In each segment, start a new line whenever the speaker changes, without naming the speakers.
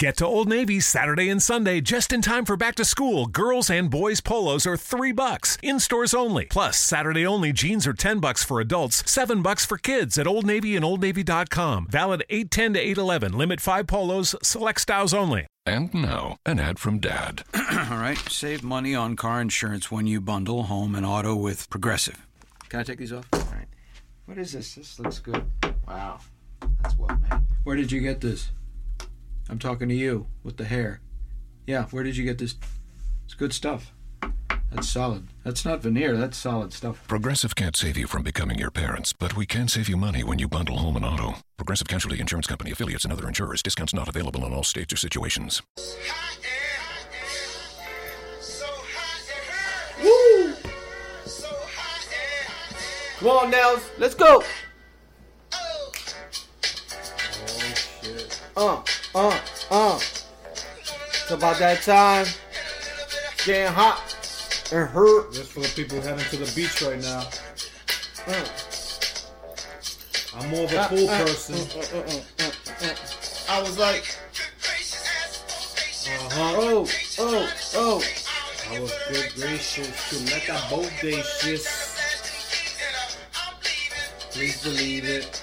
Get to Old Navy Saturday and Sunday just in time for back to school. Girls and boys polos are 3 bucks, in stores only. Plus, Saturday only jeans are 10 bucks for adults, 7 bucks for kids at Old Navy and oldnavy.com. Valid 810 to 811. Limit 5 polos, select styles only.
And now, an ad from Dad.
All right, save money on car insurance when you bundle home and auto with Progressive. Can I take these off? All right. What is this? This looks good. Wow. That's well made. Where did you get this? I'm talking to you with the hair. Yeah, where did you get this? It's good stuff. That's solid. That's not veneer, that's solid stuff.
Progressive can't save you from becoming your parents, but we can save you money when you bundle home and auto. Progressive Casualty Insurance Company affiliates and other insurers. Discounts not available in all states or situations.
Woo! Come on, Nels. Let's go. Uh, uh, uh. It's about that time. Getting hot and hurt.
Just for the people heading to the beach right now.
Uh,
I'm more of a
uh,
pool
uh,
person.
uh, uh, uh, uh, uh. I was like,
Uh-huh.
oh, oh, oh.
I was good gracious to let that boat day shit. Please believe it.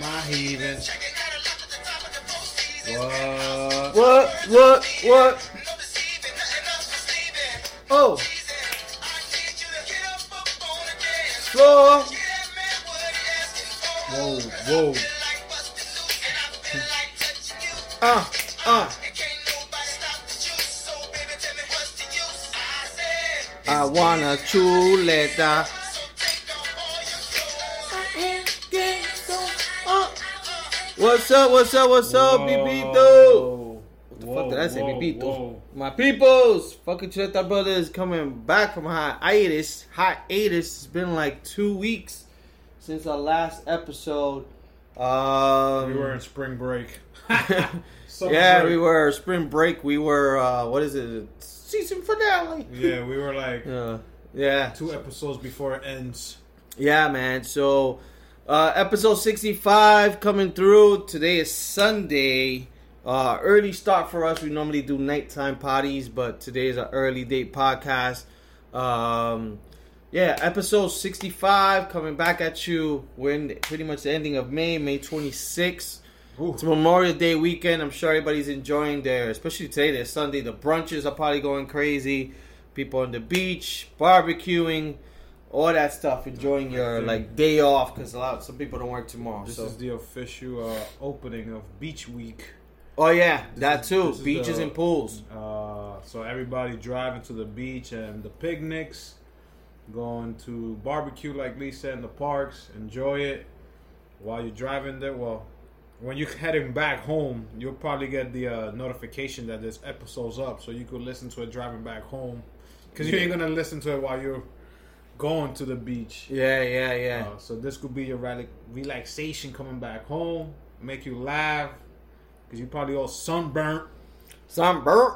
My heathen. What?
What, what, what? Oh. Floor.
Whoa, whoa.
Uh, uh. I wanna chuleta. What's up? What's up? What's up, Bibito? What the fuck did I say, Bibito? My peoples, fucking Chuleta brothers coming back from hiatus. Hiatus. It's been like two weeks since our last episode. Um,
We were in spring break.
Yeah,
break.
we were spring break. We were uh, what is it? Season finale.
Yeah, we were like
Uh, yeah,
two episodes before it ends.
yeah, man. So, uh, episode sixty-five coming through. Today is Sunday. Uh, early start for us. We normally do nighttime parties, but today is an early date podcast. Um, yeah, episode sixty-five coming back at you. We're in pretty much the ending of May, May twenty-sixth.
Ooh.
It's Memorial Day weekend. I'm sure everybody's enjoying their, especially today, their Sunday. The brunches are probably going crazy. People on the beach, barbecuing, all that stuff. Enjoying your like day off because a lot, some people don't work tomorrow.
This
so,
is the official uh, opening of Beach Week.
oh yeah, that
is-
too. Beaches
the-
and pools.
Uh, so everybody driving to the beach and the picnics, going to barbecue like Lee said in the parks, enjoy it. While you're driving there, well, when you're heading back home, you'll probably get the uh, notification that this episode's up, so you could listen to it driving back home. Because you ain't gonna listen to it while you're going to the beach.
Yeah, yeah, yeah.
Uh, so this could be your rela- relaxation coming back home, make you laugh, because you probably all sunburnt.
Sunburnt.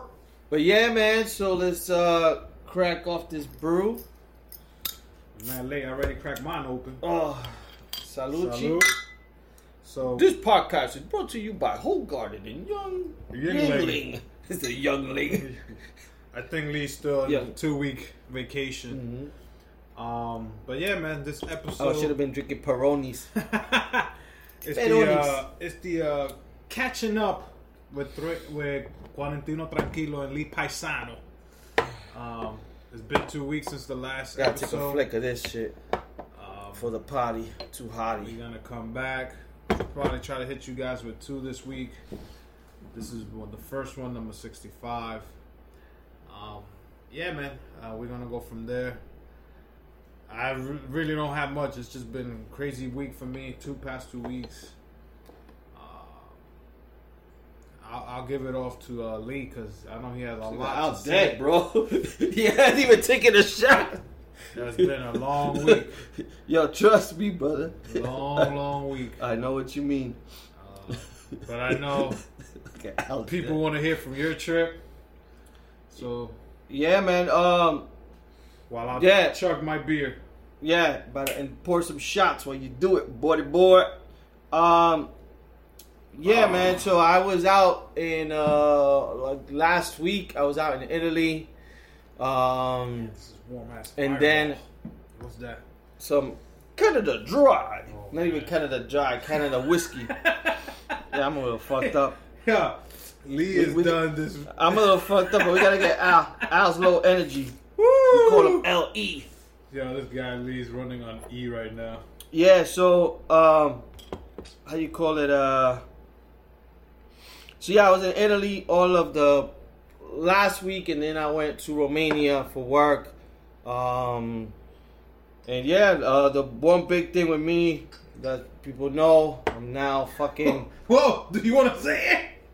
But yeah, man. So let's uh crack off this brew.
Man, late. I already cracked mine open.
Oh, salucci.
Salute. So
This podcast is brought to you by Whole Garden and Young
Youngling.
Youngling. It's a youngling.
I think Lee's still in
Yeah.
a two week vacation. Um, but yeah, man, this
Oh,
episode
should have been drinking Peronis.
it's
Peronis.
the uh, it's the uh, catching up with with Cuarentino Tranquilo and Lee Paisano. Um, it's been two weeks since the last
Gotta take a
episode.
flick of this shit
Um,
for the party. Too
We're gonna come back. Probably try to hit you guys with two this week. This is the first one, number sixty-five. Um, yeah, man, uh, we're gonna go from there. I re- really don't have much. It's just been a crazy week for me. Two past two weeks. Uh, I'll, I'll give it off to uh, Lee because I know he has a lot
Out dead, bro. he hasn't even taken a shot.
It's been a long week,
Yo, trust me, brother.
long, long week.
I know what you mean.
Uh, but I know
Okay,
people want to hear from your trip. So
Yeah, man. Um,
while I
Yeah.
chug my beer,
Yeah, but and pour some shots while you do it, boy boy. Um, yeah, man. So I was out in uh like last week. I was out in Italy. Um,
This warm ass.
and then
what's that?
some Canada Dry.
Oh,
Not even Canada Dry. Canada whiskey. yeah, I'm a little fucked up.
Yeah, Lee has
we-
done this.
I'm a little fucked up, but we gotta get Al. Al's low energy. We call him LE.
Yeah, this guy Lee's running on E right now.
Yeah, so um how you call it uh so yeah, I was in Italy all of the last week and then I went to Romania for work. Um and yeah, uh the one big thing with me that people know, I'm now fucking
Whoa, do you want to say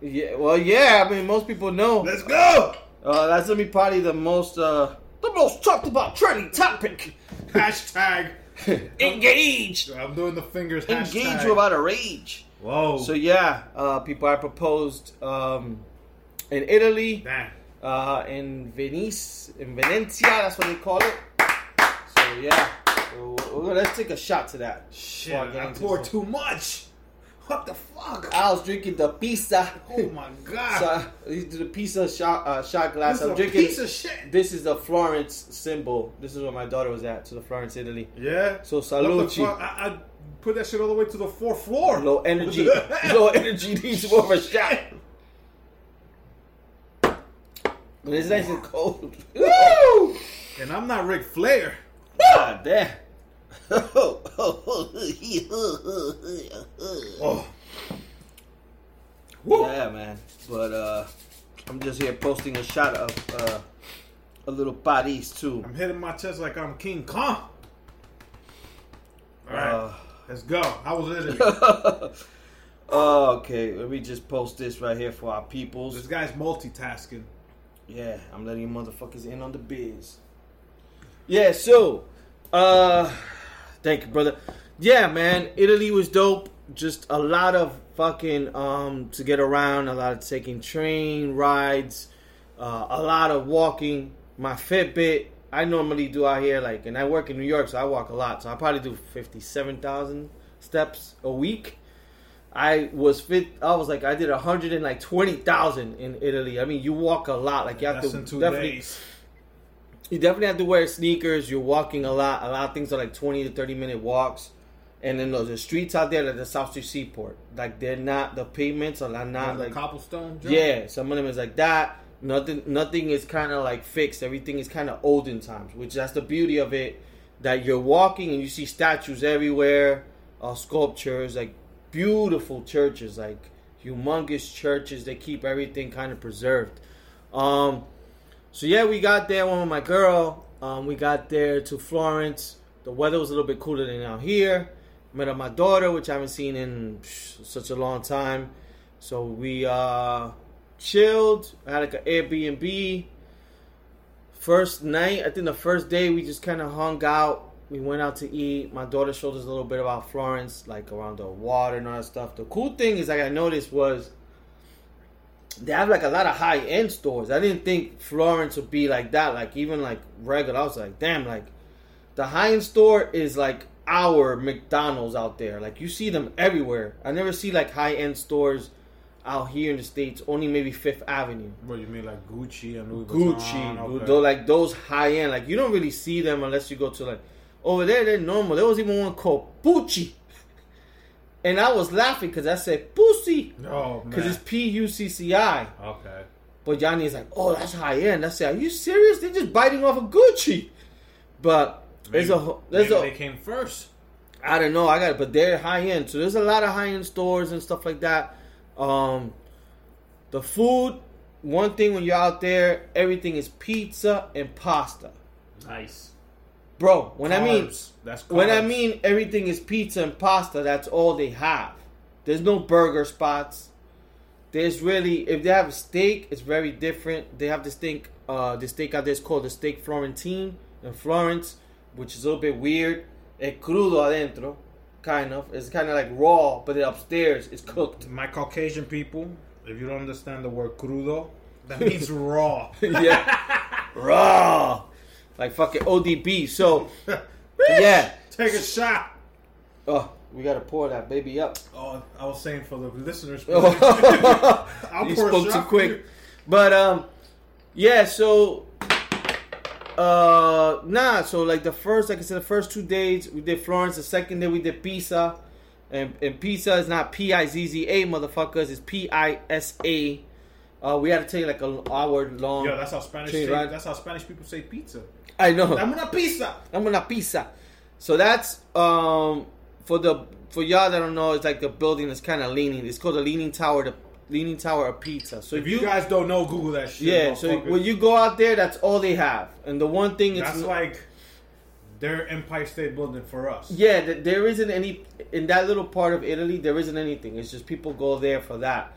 it?
yeah, well yeah, I mean most people know.
Let's go.
Uh that's gonna be probably the most uh the most talked about trending topic.
Hashtag.
Engage.
I'm doing the fingers.
Engage
hashtag.
you about a rage.
Whoa.
So yeah, uh, people I proposed um, in Italy,
Damn.
uh, in Venice, in Venezia. That's what they call it. So yeah, so let's take a shot to that.
Shit,
I get
I
into
poured too much. What the fuck?
I was drinking the pizza.
Oh my god.
So, the pizza shot uh, shot glass.
This
I'm drinking.
piece of shit.
This is the Florence symbol. This is where my daughter was at. To the Florence, Italy.
Yeah.
So salucci.
I, I put that shit all the way to the fourth floor.
Low energy. low energy needs more of a shot. But it's nice and cold. Woo!
And I'm not Ric Flair.
God damn.
Oh.
yeah, man. But uh, I'm just here posting a shot of uh, a little Paris too.
I'm hitting my chest like I'm King Kong. All right.
Uh,
Let's go. How was it?
oh, okay, let me just post this right here for our peoples.
this guy's multitasking.
Yeah, I'm letting you motherfuckers in on the biz. Yeah, so, uh, thank you, brother. Yeah, man, Italy was dope. Just a lot of fucking um to get around, a lot of taking train rides, uh, a lot of walking. My Fitbit, I normally do out here like, and I work in New York, so I walk a lot. So I probably do fifty-seven thousand steps a week. I was fit. I was like, I did a hundred and like twenty thousand in Italy. I mean, you walk a lot. Like you have
That's
to definitely,
days.
You definitely have to wear sneakers. You're walking a lot. A lot of things are like twenty to thirty minute walks. And then there's the streets out there, like the South Street Seaport. Like they're not the pavements are not
Not
like
cobblestone.
Yeah. Some of them is like that. Nothing. Nothing is kind of like fixed. Everything is kind of olden times, which that's the beauty of it. That you're walking and you see statues everywhere, uh, sculptures, like beautiful churches, like humongous churches. They keep everything kind of preserved. Um, so yeah, we got there. One with my girl. Um, we got there to Florence. The weather was a little bit cooler than out here. Met up my daughter, which I haven't seen in such a long time. So we uh, chilled. I had like an Airbnb. First night, I think the first day we just kind of hung out. We went out to eat. My daughter showed us a little bit about Florence, like around the water and all that stuff. The cool thing is, like I noticed was they have like a lot of high end stores. I didn't think Florence would be like that. Like even like regular, I was like, damn, like the high end store is like our McDonald's out there. Like you see them everywhere. I never see like high end stores out here in the states. Only maybe Fifth Avenue.
What you mean, like Gucci and Louis
Gucci,
okay.
though, like those high end, like you don't really see them unless you go to like over there. They're normal. There was even one called Pucci, and I was laughing because I said pussy
Oh
because it's P U C C I.
okay.
But Johnny is like, oh, that's high end. I said, are you serious? They're just biting off of Gucci. But there's a
Maybe-
there's
maybe
a
they came first.
I don't know. I got it, but they're high end. So there's a lot of high end stores and stuff like that. Um, the food. One thing when you're out there, everything is pizza and pasta,
Nice.
Bro. When I mean
Carbs.
when I mean everything is pizza and pasta, that's all they have. There's no burger spots. There's really if they have a steak, it's very different. They have this thing, uh, this steak out there is called the steak Florentine in Florence, which is a little bit weird. Es crudo adentro, kind of. It's kind of like raw, but upstairs it's cooked.
my Caucasian people, if you don't understand the word crudo, that means raw.
yeah, raw, like fucking ODB. So yeah.
Take a shot.
Oh, We gotta pour that baby up.
Oh, I was saying for the listeners.
you
I'll pour
spoke too quick.
you.
But um, yeah. So uh, nah. So like the first, like I said, the first two days we did Florence. The second day we did Pisa, and and Pisa is not P I Z Z A motherfuckers. It's P I S A. Uh, we had to take like an hour long.
Yeah, that's how Spanish. Say,
ride.
that's how Spanish people say pizza.
I know.
I'm una pizza.
I'm gonna pizza. So that's um for the for y'all that don't know, it's like the building is kind of leaning. It's called the Leaning Tower, the Leaning Tower of Pizza. So
If you guys don't know, Google that shit.
yeah, so when you go out there, that's all they have. And the one thing it's
that's like their Empire State Building for us.
yeah, there isn't any in that little part of Italy. There isn't anything. It's just people go there for that.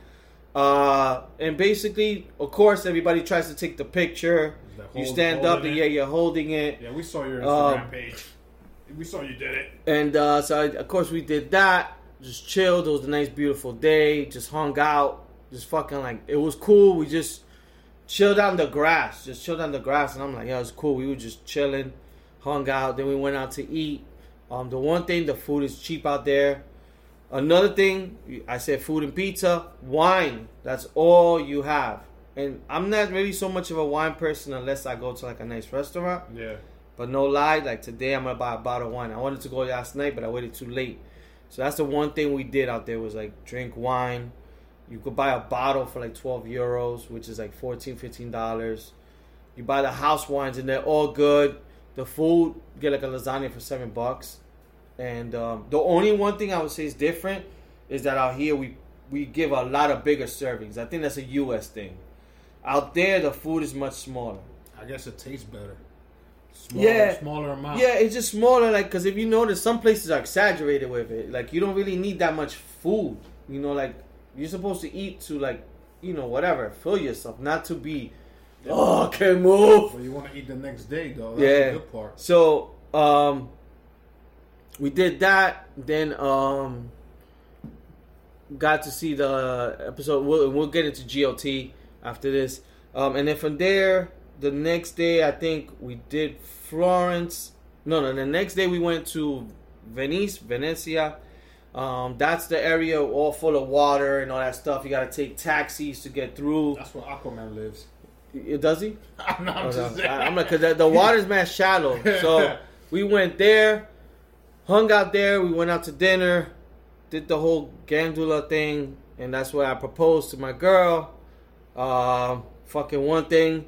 Uh, and basically, of course, everybody tries to take the picture.
The
you stand up, and
it.
yeah, you're holding it.
Yeah, we saw your
Um,
Instagram page. We saw you did it.
And uh, so, I, of course, we did that. Just chilled. It was a nice, beautiful day. Just hung out. Just fucking like it was cool. We just chilled on the grass. Just chilled on the grass, and I'm like, yeah, it was cool. We were just chilling, hung out. Then we went out to eat. Um, the one thing, the food is cheap out there. Another thing, I said food and pizza, wine. That's all you have. And I'm not really so much of a wine person unless I go to like a nice restaurant.
Yeah.
But no lie, like today I'm gonna buy a bottle of wine. I wanted to go last night, but I waited too late. So that's the one thing we did out there was like drink wine. You could buy a bottle for like 12 euros, which is like 14 15 dollars. You buy the house wines and they're all good. The food, you get like a lasagna for seven bucks. And um, the only one thing I would say is different is that out here we we give a lot of bigger servings. I think that's a U.S. thing. Out there, the food is much smaller.
I guess it tastes better. Smaller,
Yeah.
Smaller amount.
Yeah, it's just smaller. Like, cause if you notice, some places are exaggerated with it. Like, you don't really need that much food. You know, like you're supposed to eat to like, you know, whatever, fill yourself, not to be. Oh, I can't move.
But you want to eat the next day, though. That's
Yeah.
the good part.
So, um, we did that. Then, um, got to see the episode. We'll, we'll get into GLT after this. Um, and then from there, the next day, I think we did Florence. No, no, the next day we went to Venice, Venezia. Um, that's the area all full of water and all that stuff. You got to take taxis to get through.
That's where Aquaman lives.
It does he?
I'm not
Oh,
just
no.
saying.
I- I'm like, cause the, the water's man shallow. So we went there, hung out there. We went out to dinner, did the whole gondola thing, and that's where I proposed to my girl. Um, fucking one thing,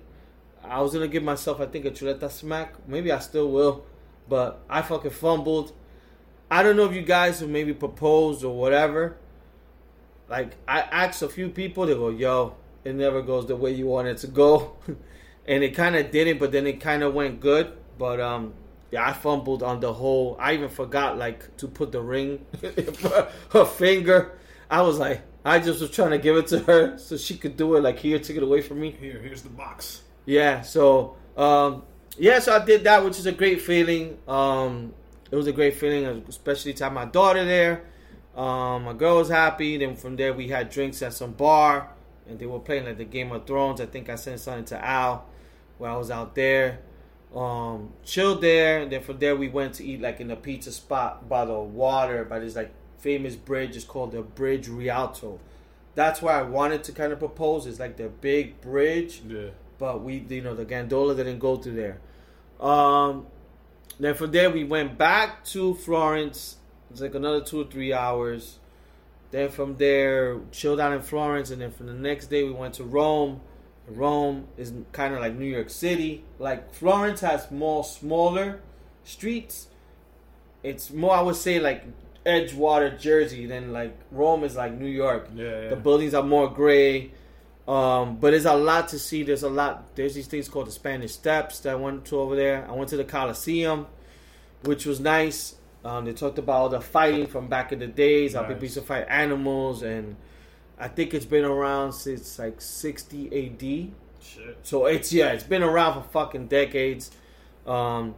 I was gonna give myself, I think, a chuleta smack. Maybe I still will, but I fucking fumbled. I don't know if you guys have maybe proposed or whatever. Like I asked a few people, they go, "Yo, it never goes the way you want it to go," and it kind of didn't. But then it kind of went good. But um, yeah, I fumbled on the whole. I even forgot like to put the ring, her finger. I was like, I just was trying to give it to her so she could do it. Like here, took it away from me.
Here, here's the box.
Yeah, so um, yeah, so I did that, which is a great feeling. Um, it was a great feeling, especially to have my daughter there. Um, my girl was happy. Then from there, we had drinks at some bar, and they were playing like the Game of Thrones. I think I sent something to Al, where I was out there, um, chilled there. And then from there, we went to eat like in a pizza spot by the water, by this like famous bridge. It's called the Bridge Rialto. That's why I wanted to kind of propose. It's like the big bridge
Yeah.
but we you know the gondola didn't go through there. Um, then from there we went back to Florence. It's like another two or three hours. Then from there, chilled out in Florence, and then from the next day we went to Rome. Rome is kind of like New York City. Like Florence has more smaller streets. It's more, I would say, like Edgewater, Jersey, than like Rome is like New York.
Yeah, yeah.
The buildings are more gray. Um, but there's a lot to see. There's a lot. There's these things called the Spanish Steps that I went to over there. I went to the Coliseum, which was nice. Um, they talked about all the fighting from back in the days, how people used to fight animals, and I think it's been around since like 60 AD.
Shit.
So it's yeah, it's been around for fucking decades, um,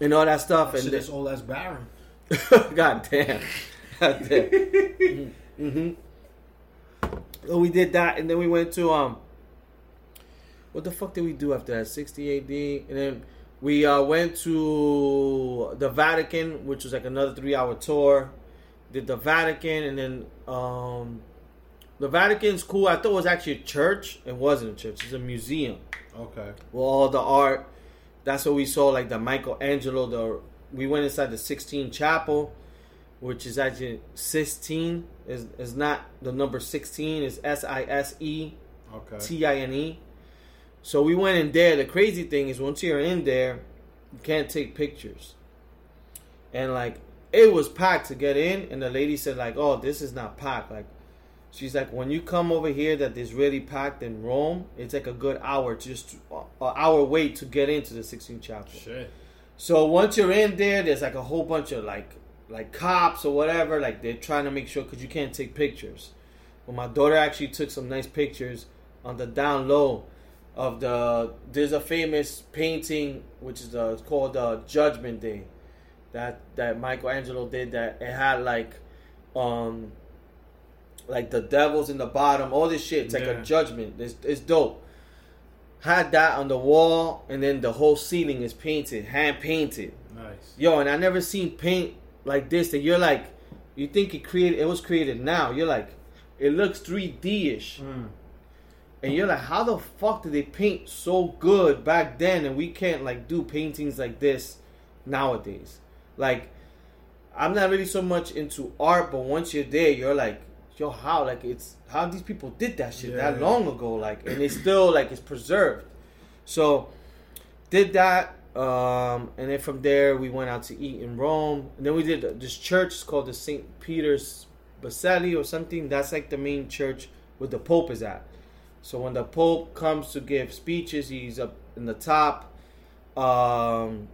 and all that stuff.
That
and
shit is old as Baron.
God damn. God damn. hmm So we did that, and then we went to um. What the fuck did we do after that? 60 AD, and then We uh, went to the Vatican, which was like another three-hour tour. Did the Vatican, and then um, the Vatican's cool. I thought it was actually a church. It wasn't a church. It's a museum
Okay.
with all the art. That's what we saw, like the Michelangelo. The we went inside the Sixteen Chapel, which is actually Sistine. is is not the number sixteen. Is S I S E
Okay.
T I N E. So we went in there. The crazy thing is, once you're in there, you can't take pictures. And like, it was packed to get in, and the lady said like, "Oh, this is not packed." Like, she's like, "When you come over here, that is really packed in Rome, it's like a good hour, just an hour wait to get into the 16th chapel."
Shit.
So once you're in there, there's like a whole bunch of like like cops or whatever. Like they're trying to make sure because you can't take pictures. Well, my daughter actually took some nice pictures on the down low of the. There's a famous painting which is the called uh, Judgment Day, that that Michelangelo did. That it had like, um, like the devils in the bottom, all this shit. It's like
Yeah.
a judgment. It's, it's dope had that on the wall, and then the whole ceiling is painted, hand painted.
Nice.
Yo, and I never seen paint like this. That you're like, you think it created, it was created now. You're like, it looks 3D ish,
Mm.
and you're like, how the fuck did they paint so good back then, and we can't like do paintings like this nowadays? Like, I'm not really so much into art, but once you're there, you're like, yo, how like it's how these people did that shit that
Yeah.
long ago, like, and it's still like it's preserved. So, did that, um, and then from there we went out to eat in Rome, and then we did this church it's called the Saint Peter's Basilica or something. That's like the main church where the Pope is at. So when the Pope comes to give speeches, he's up in the top, um,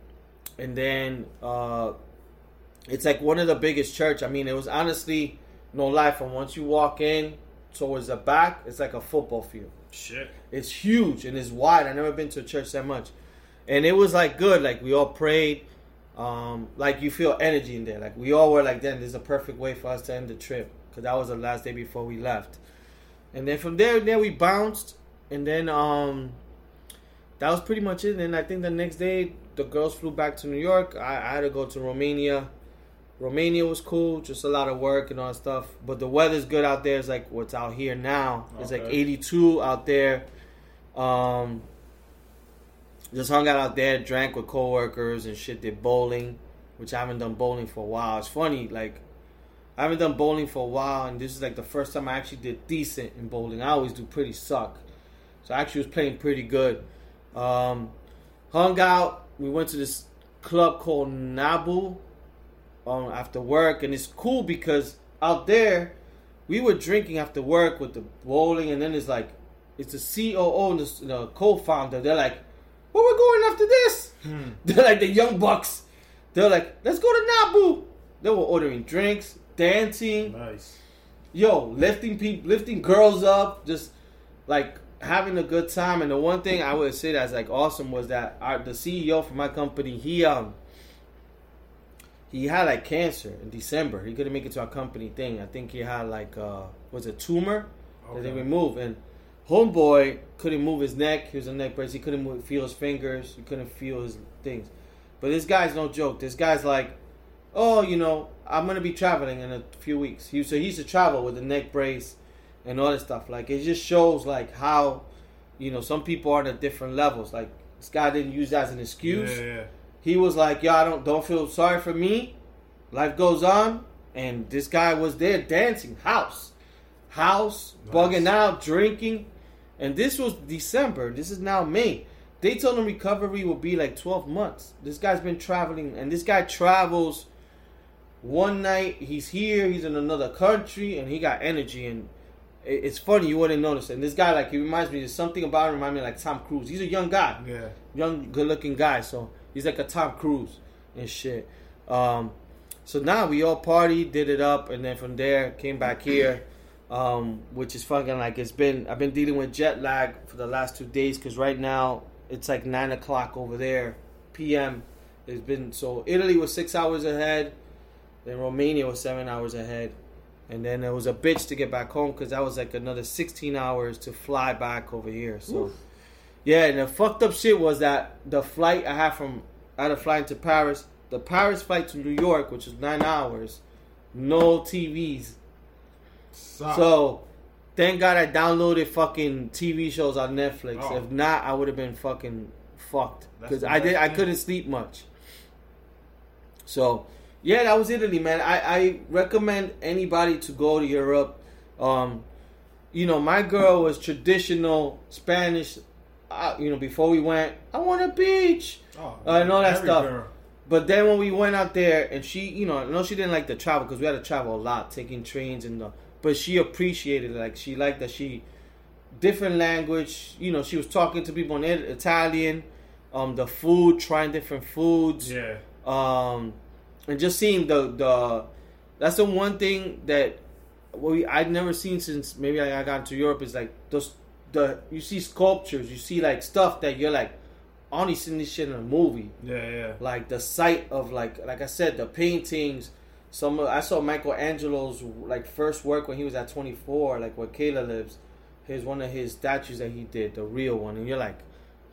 and then uh, it's like one of the biggest church. I mean, it was honestly no lie. From once you walk in towards the back, it's like a football field.
Shit.
It's huge and it's wide. I've never been to a church that much, and it was like good. Like we all prayed. Um, like you feel energy in there. Like we all were like, "Then this is a perfect way for us to end the trip," because that was the last day before we left. And then from there, then we bounced, and then um, that was pretty much it. And then I think the next day the girls flew back to New York. I, I had to go to Romania. Romania was cool, just a lot of work and all that stuff. But the weather's good out there. It's like what's out here now. It's like 82 out there. Um, just hung out out there, drank with coworkers and shit. Did bowling, which I haven't done bowling for a while. It's funny, like I haven't done bowling for a while, and this is like the first time I actually did decent in bowling. I always do pretty suck, so I actually was playing pretty good. Um, hung out. We went to this club called Nabu um, after work, and it's cool because out there we were drinking after work with the bowling, and then it's like it's the COO and the, the co-founder. They're like, "Where we're going after this?" They're like the young bucks. They're like, "Let's go to Nabu." They were ordering drinks, dancing,
Nice.
yo, lifting people, lifting girls up, just like having a good time. And the one thing I would say that's like awesome was that our, the CEO for my company, he um he had like cancer in December. He couldn't make it to our company thing. I think he had like uh was a tumor that they
Okay.
removed and. Homeboy couldn't move his neck. He was a neck brace. He couldn't move, feel his fingers. He couldn't feel his things. But this guy's no joke. This guy's like, oh, you know, I'm gonna be traveling in a few weeks. He so he used to travel with a neck brace and all this stuff. Like it just shows like how, you know, some people are at different levels. Like this guy didn't use that as an excuse.
Yeah, yeah.
He was like, yo, I don't don't feel sorry for me. Life goes on, and this guy was there dancing, house, house,
Nice.
bugging out, drinking, and this was December. This is now May. They told him recovery will be like 12 months. This guy's been traveling, and this guy travels. One night he's here, he's in another country, and he got energy. And it's funny you wouldn't notice. And this guy, like, he reminds me. There's something about him remind me like Tom Cruise. He's a young guy
Yeah.
young, good-looking guy. So he's like a Tom Cruise and shit. Um, so now we all party, did it up, and then from there came back here, um, which is fucking like it's been. I've been dealing with jet lag for the last two days because right now it's like nine o'clock over there, p.m. It's been so Italy was six hours ahead, then Romania was seven hours ahead. And then it was a bitch to get back home because that was like another 16 hours to fly back over here. So Yeah, and the fucked up shit was that the flight I had from I had a flight to Paris. The Paris flight to New York, which was nine hours, no TVs. So, thank God I downloaded fucking TV shows on Netflix.
Oh.
If not, I would have been fucking fucked because I did.
best
I couldn't sleep much. So, yeah, that was Italy, man. I, I recommend anybody to go to Europe. Um, you know, my girl was traditional Spanish. Uh, you know, before we went, I want a beach.
oh,
uh, and all that stuff.
girl.
But then when we went out there, and she, you know, I know she didn't like to travel because we had to travel a lot, taking trains and. The, but she appreciated it. Like she liked that she, different language. You know, she was talking to people in Italian, um, the food, trying different foods,
Yeah.
um, and just seeing the the. That's the one thing that we I've never seen since maybe I, I got into Europe is like those the you see sculptures, you see like stuff that you're like, only seen this shit in a movie
Yeah, yeah.
like the sight of like like I said the paintings. Some I saw Michelangelo's like first work when he was at 24, like where Kayla lives. Here's one of his statues that he did, the real one, and you're like,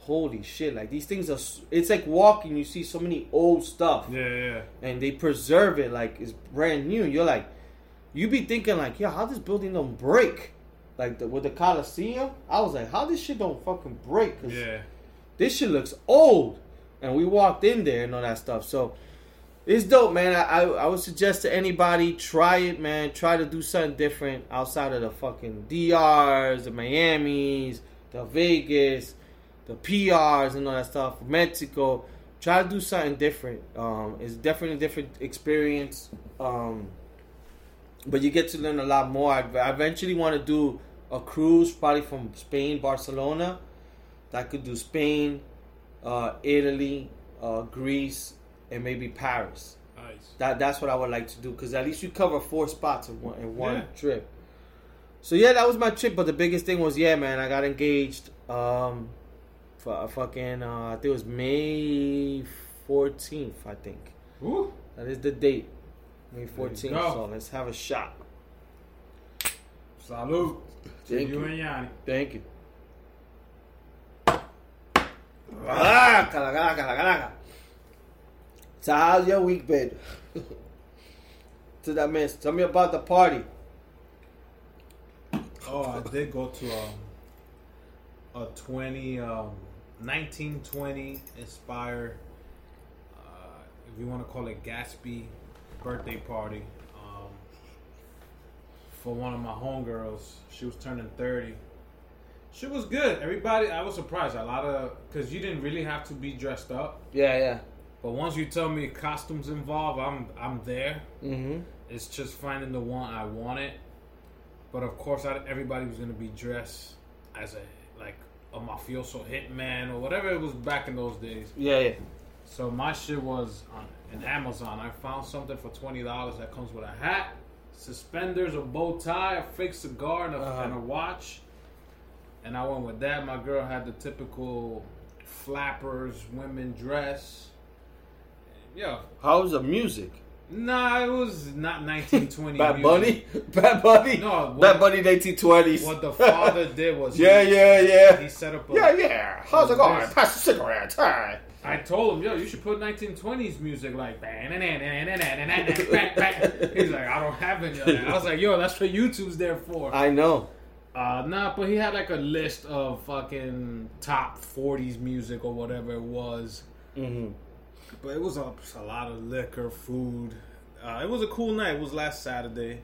holy shit! Like these things are. It's like walking. You see so many old stuff,
Yeah, yeah.
and they preserve it like it's brand new. You're like, you be thinking like, yeah, how this building don't break? Like the, with the Coliseum, I was like, how this shit don't fucking break?
Yeah.
this shit looks old. And we walked in there and all that stuff. So it's dope, man. I, I, I would suggest to anybody try it, man. Try to do something different outside of the fucking DRs, the Miamis, the Vegas, the PRs, and all that stuff. Mexico. Try to do something different. Um, it's definitely a different experience. Um, but you get to learn a lot more. I, I eventually want to do a cruise, probably from Spain, Barcelona. I could do Spain, uh, Italy, uh, Greece, and maybe Paris.
Nice.
That that's what I would like to do because at least you cover four spots in one in one
Yeah.
trip. So yeah, that was my trip. But the biggest thing was yeah, man, I got engaged. Um, a fucking uh, I think it was May fourteenth. I think
Woo.
that is the date. May fourteenth. So let's have a shot.
Salute.
Thank
you
you.
and Yanni.
Thank you. Ah. So how's your week been? to that miss. Tell me about the party.
Oh, I did go to um, a 20, um, 1920 inspired, uh, if you want to call it Gatsby birthday party um, for one of my homegirls. She was turning 30. She was good. Everybody, I was surprised. A lot of, because you didn't really have to be dressed up.
Yeah, yeah.
But once you tell me costumes involved, I'm I'm there.
Mm-hmm.
It's just finding the one I wanted. But of course, I, everybody was gonna be dressed as a like a mafioso hitman or whatever it was back in those days.
Yeah, yeah.
So my shit was on in Amazon. I found something for twenty dollars that comes with a hat, suspenders, a bow tie, a fake cigar, and a,
Uh-huh.
and a watch. And I went with that. My girl had the typical flappers, women dress. Yeah,
How's the music?
Nah, it was not 1920.
Bad
music.
Bunny? Bad Bunny?
No, what-
Bad Bunny 1920s.
What the father did was
yeah,
he,
yeah, yeah.
he set up a.
Yeah, yeah. How's it going? Pass the cigarette. Hi.
I told him, yo, you should put 1920s music like. He's like, I don't have any of that. I was like, yo, that's what YouTube's there for.
I know.
Uh, nah, but he had like a list of fucking top 40s music or whatever it was.
Mm-hmm.
But it was a, a lot of liquor, food. Uh, it was a cool night. It was last Saturday.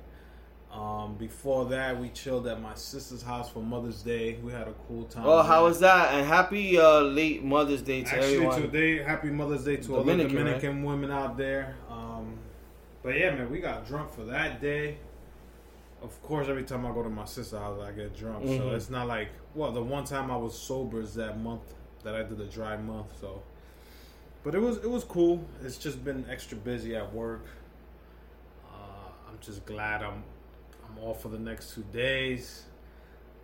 Um, before that, we chilled at my sister's house for Mother's Day. We had a cool time.
Oh, how was that? And happy uh, late Mother's Day to
Actually,
everyone.
today, happy Mother's Day to all the
Dominican,
Dominican women out there. Um, but yeah, man, we got drunk for that day. Of course, every time I go to my sister's house, I get drunk. So
Mhm.
it's not like well, the one time I was sober is that month that I did the dry month. So, but it was it was cool. It's just been extra busy at work. Uh, I'm just glad I'm I'm off for the next two days,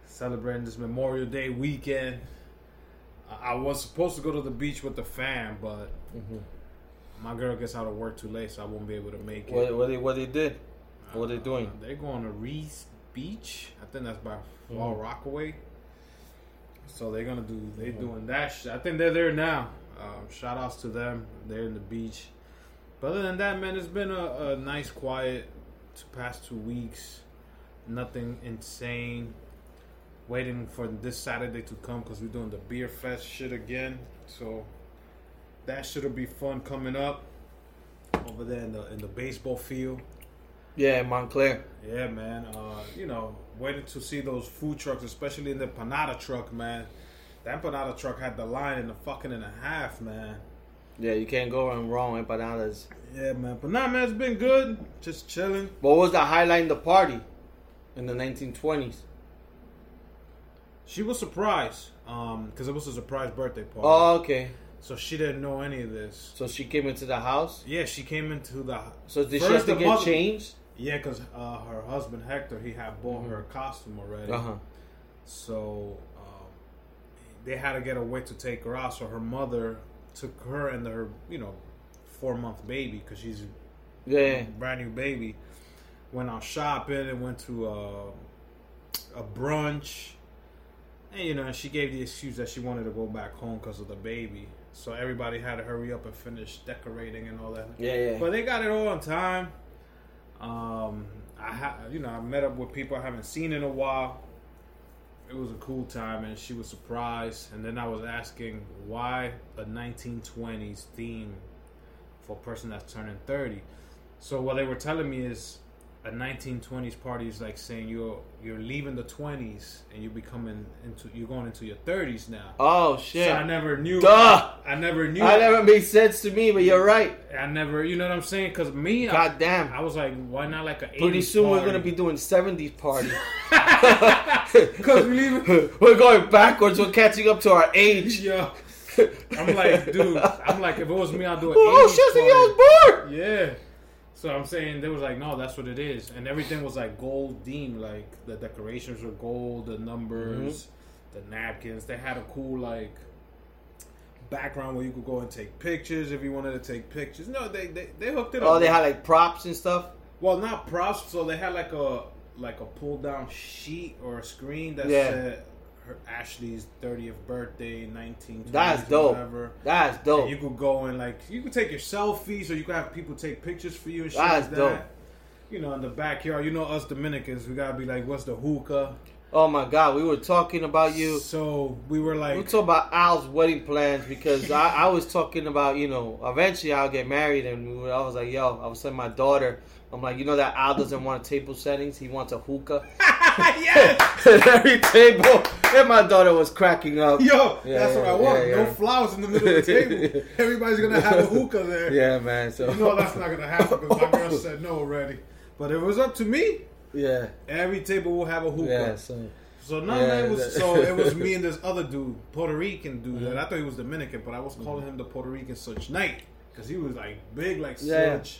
celebrating this Memorial Day weekend. I was supposed to go to the beach with the fam, but
Mhm.
my girl gets out of work too late, so I won't be able to make it.
What, what they what they did? What they doing?
Uh, they're going to Riis Beach. I think that's by Far
Mhm.
Rockaway. So they're gonna do they doing that. Sh- I think they're there now. Um, shout outs to them. They're in the beach. But other than that, man, it's been a, a nice, quiet past two weeks. Nothing insane. Waiting for this Saturday to come because we're doing the beer fest shit again. So that should be fun coming up over there in the in the baseball field.
Yeah, Montclair.
Yeah, man. Uh, you know, waiting to see those food trucks, especially in the panada truck, man. That panada truck had the line in the fucking and a half, man.
Yeah, you can't go wrong with empanadas.
Yeah, man. But nah, man, it's been good. Just chilling.
What was the highlight in the party in the 1920s?
She was surprised, um, because it was a surprise birthday party.
Oh, okay.
So she didn't know any of this.
So she came into the house.
Yeah, she came into the.
So did she have to get
mother-
changed?
Yeah, because uh, her husband Hector, he had bought her a costume already.
Uh huh.
So they had to get a way to take her out. So her mother took her and her, you know, four month baby because she's
Yeah.
brand new baby. Went out shopping and went to uh, a brunch. And you know, she gave the excuse that she wanted to go back home because of the baby. So everybody had to hurry up and finish decorating and all that.
Yeah, yeah.
But they got it all on time. Um, I ha- you know I met up with people I haven't seen in a while. It was a cool time, and she was surprised. And then I was asking why a 1920s theme for a person that's turning 30. So what they were telling me is a 1920s party is like saying you're you're leaving the 20s and you're becoming into you're going into your 30s now.
Oh shit.
So I never knew.
Duh.
I never knew.
That never made sense to me, but you're right.
I never, you know what I'm saying? Because me, I,
God damn.
I was like, why not like a 80s
Pretty soon we're gonna be doing 70s party.
Because we
we're going backwards. We're catching up to our age.
Yo, I'm like, dude. I'm like, if it was me, I'd do it.
Oh
80s
shit!
party.
I was born.
Yeah. So I'm saying they was like, no, that's what it is, and everything was like gold themed. Like the decorations were gold, the numbers,
Mm-hmm.
the napkins. They had a cool like background where you could go and take pictures if you wanted to take pictures. No, they they, they hooked it up.
Oh, they had like props and stuff.
Well, not props. So they had like a like a pull down sheet or a screen that
Yeah.
said her Ashley's 30th birthday, 19.
That's dope.
Whatever.
That's
And
dope.
you could go and like you could take your selfies, or you could have people take pictures for you and shit
That's
like that.
dope.
You know, in the backyard. You know, us Dominicans, we gotta be like, what's the hookah?
Oh my god, we were talking about you.
So we were like,
We talking about Al's wedding plans because I, I was talking about you know eventually I'll get married and I was like yo I was telling my daughter I'm like you know that Al doesn't want a table settings he wants a hookah
yes,
at every table and my daughter was cracking up
yo,
Yeah,
that's what I want.
yeah,
No flowers in the middle of the table. Everybody's gonna have a hookah there.
yeah man so
You know that's not gonna happen because my girl said no already. But if it was up to me,
yeah
every table will have a hookah.
yeah so
So none
Yeah,
of that was. So it was me and this other dude, Puerto Rican dude.
Mm-hmm.
I thought he was Dominican, but I was calling him the Puerto Rican Suge Knight because he was like big like
Yeah.
Suge.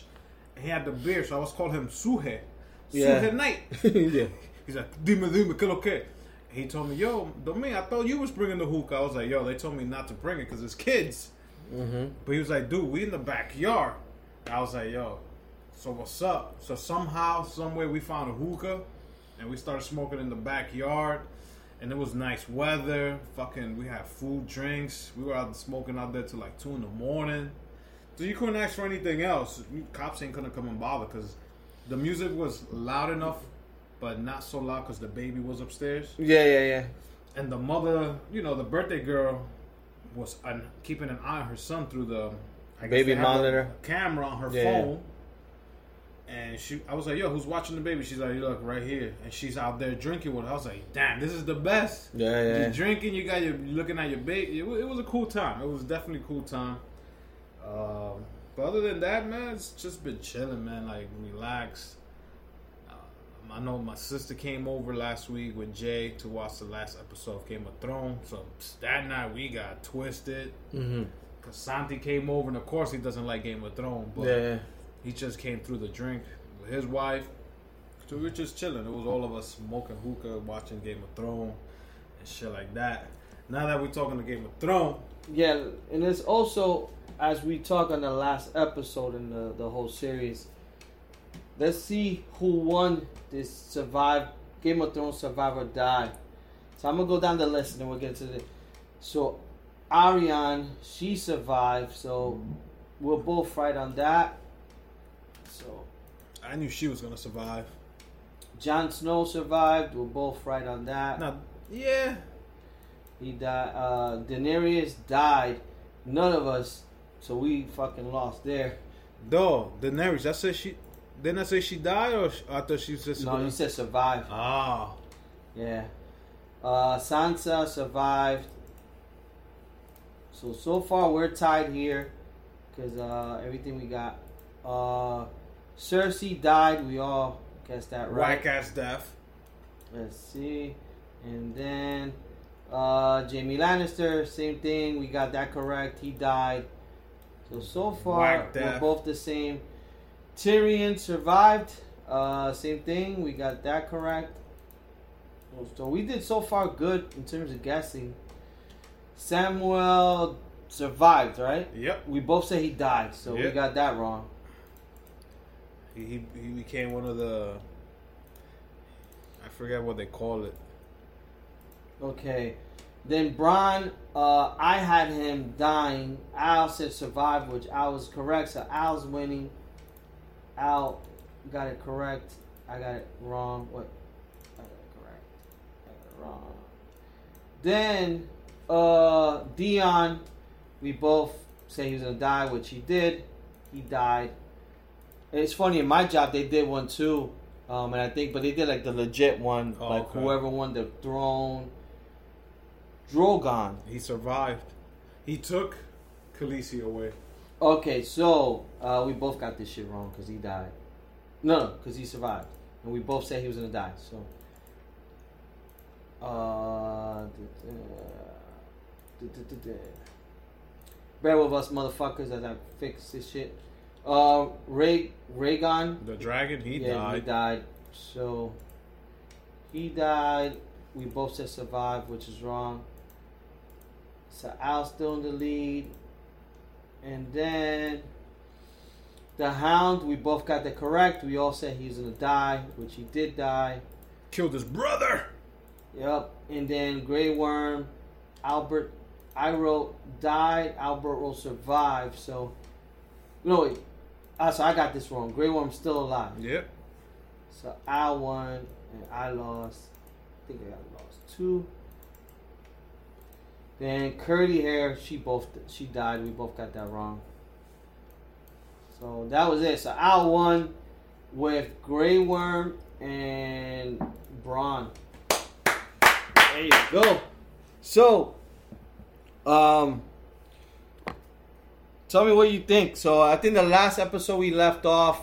He had the beard, so I was calling him Suge.
Yeah.
Suge Knight.
yeah
He's like, dime, dime, que lo que? He told me, yo, Domi, I thought you was bringing the hookah. I was like, yo, they told me not to bring it because it's kids.
mm-hmm.
But he was like, dude, we in the backyard. I was like, yo, so what's up? So somehow, somewhere, we found a hookah, and we started smoking in the backyard, and it was nice weather. Fucking, we had food, drinks. We were out smoking out there till like two in the morning. So you couldn't ask for anything else. Cops ain't gonna come and bother because the music was loud enough, but not so loud because the baby was upstairs
yeah yeah yeah
and the mother, you know, the birthday girl was un- keeping an eye on her son through the I
Baby
they have a
monitor.
camera on her
Yeah.
phone. And she, I was like, "Yo, who's watching the baby?" She's like, "Look, right here." And she's out there drinking with. Her. I was like, "Damn, this is the best."
Yeah, yeah.
You're drinking. You got your you're looking at your baby. It was, it was a cool time. It was definitely a cool time. Um, but other than that, man, it's just been chilling, man. Like relaxed. I know my sister came over last week with Jay to watch the last episode of Game of Thrones. So that night we got twisted.
mm-hmm.
Cause Santi came over, and of course he doesn't like Game of Thrones, but
yeah yeah
he just came through the drink with his wife. So we were just chilling. It was all of us smoking hookah, watching Game of Thrones, and shit like that. Now that we're talking to Game of Thrones,
Yeah, and it's also as we talk on the last episode in the, the whole series. Let's see who won this survive Game of Thrones Survivor Die. So I'm gonna go down the list and then we'll get to the. So, Ariane, she survived. So, we're both right on that. So,
I knew she was gonna survive.
Jon Snow survived. We're both right on that.
Now, yeah,
He died. Uh, Daenerys died. None of us. So we fucking lost there.
though Daenerys. I said she. Didn't I say she died, or sh- I thought she was just.
No, you said survived.
Ah,
Yeah. Uh, Sansa survived. So so far we're tied here, cause uh, everything we got. Uh, Cersei died. We all guessed that right.
whack ass death.
Let's see, and then uh, Jaime Lannister, same thing. We got that correct. He died. So so far we're both the same. Tyrion survived. Uh, same thing. We got that correct. So we did so far good in terms of guessing. Samuel survived, right?
Yep.
We both say he died, so we got that wrong.
He, he became one of the. I forget what they call it.
Okay. Then Bronn, uh, I had him dying. Al said survive, which Al was correct. So Al's winning. Al got it correct. I got it wrong. What? I got it correct. I got it wrong. Then uh, Dion, we both say he was gonna die, which he did. He died. And it's funny in my job they did one too, um, and I think, but they did like the legit one,
Oh,
like
okay.
whoever won the throne. Drogon.
He survived. He took Khaleesi away.
Okay, so uh, we both got this shit wrong because he died. No, because he survived, and we both said he was gonna die. So, uh, bear with us, motherfuckers, as I fix this shit. Uh, Ray Rhaegon,
The dragon, he
yeah,
died.
he died. So he died. We both said survive, which is wrong. So Al's still in the lead. And then the Hound, we both got that correct. We all said he's gonna die, which he did die.
Killed his brother.
Yep. And then Grey Worm, Albert, I wrote died. Albert will survive. So no. Ah, so I got this wrong. Grey Worm's still alive.
Yep.
So I won and I lost. I think I got lost two. Then curly hair, she both she died. We both got that wrong. So that was it. So I won with Grey Worm and Bronn. There you go. So, um, tell me what you think. So I think the last episode we left off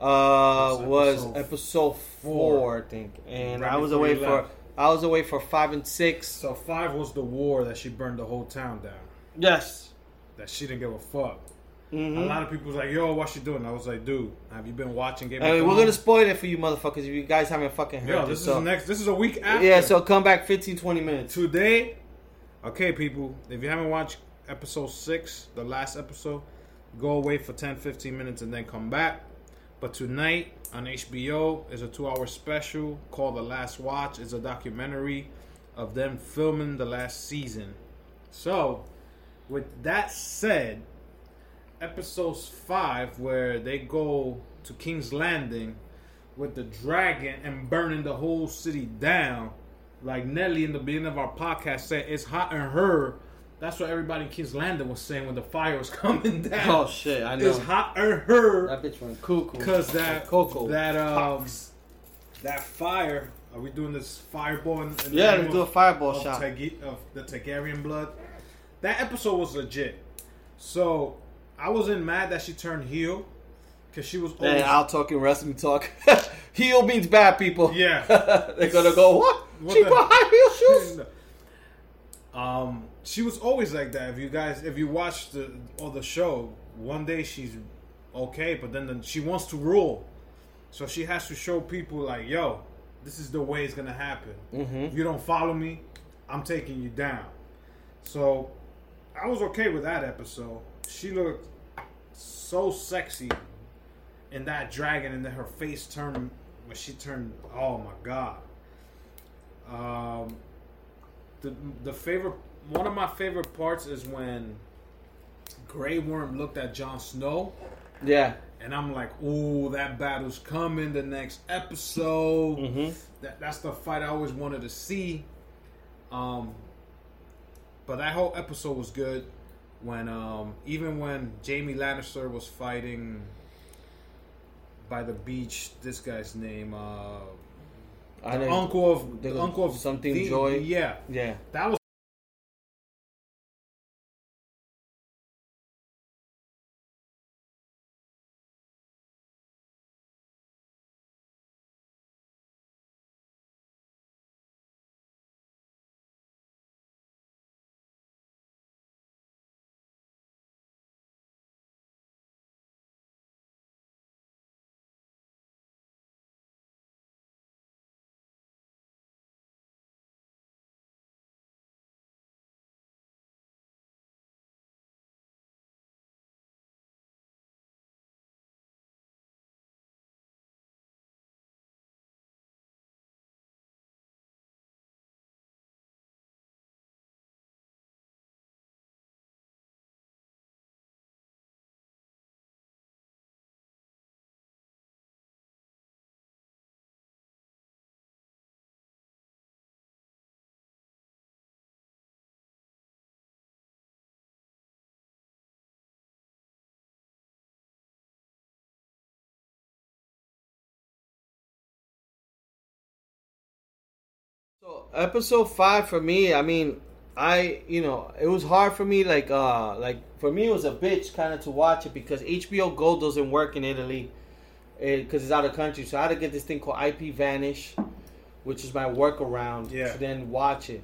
uh,
Was
was
episode
episode four, I think, and
Right
I was away for. I was away for five and six.
So five was the war that she burned the whole town down.
Yes.
That she didn't give a fuck.
Mhm.
A lot of people was like, "Yo, what she doing?" I was like, "Dude, have you been watching Game
I
of
mean, we're gonna spoil it for you, motherfuckers. If you guys haven't fucking heard
Yo,
this,
this is
so
the next. This is a week after.
yeah, so come back 15, 20 minutes.
today, okay, people, if you haven't watched episode six, the last episode, go away for 10, 15 minutes and then come back. But tonight on HBO is a two-hour special called The Last Watch. It's a documentary of them filming the last season. So, with that said, episodes five where they go to King's Landing with the dragon and burning the whole city down. Like Nelly in the beginning of our podcast said, it's hot in her. That's what everybody in King's Landing was saying when the fire was coming down.
Oh shit, I know.
It's hot in her
That bitch went cuckoo.
because that
Coco.
that um that fire. Are we doing this fireball? In, in the
Yeah, let's do a fireball
of
shot.
Of the Targaryen blood. That episode was legit. So I wasn't mad that she turned heel because she was always
Hey, Al talking wrestling talk. heel means bad people.
yeah.
They're gonna go what?
What
she
the-
put high heel shoes.
Um, she was always like that. If you guys, if you watch the or the show, one day she's okay, but then the, she wants to rule, so she has to show people like, "Yo, this is the way it's gonna happen. If you don't follow me, I'm taking you down." So, I was okay with that episode. She looked so sexy in that dragon, and then her face turned when she turned. Oh my god. Um, the the favorite one of my favorite parts is when Grey Worm looked at Jon Snow,
Yeah.
and I'm like, "Ooh, that battle's coming the next episode."
Mm-hmm.
That that's the fight I always wanted to see. Um, but that whole episode was good. When um, even when Jaime Lannister was fighting by the beach, this guy's name, uh,
I
the uncle of the
the-
uncle of
something
the-
Joy.
Yeah,
Yeah.
that was.
Episode five for me, I mean, I you know it was hard for me like uh like for me it was a bitch kind of to watch it because HBO Go doesn't work in Italy because it's out of country. So I had to get this thing called IPVanish, which is my workaround
Yeah.
to then watch it.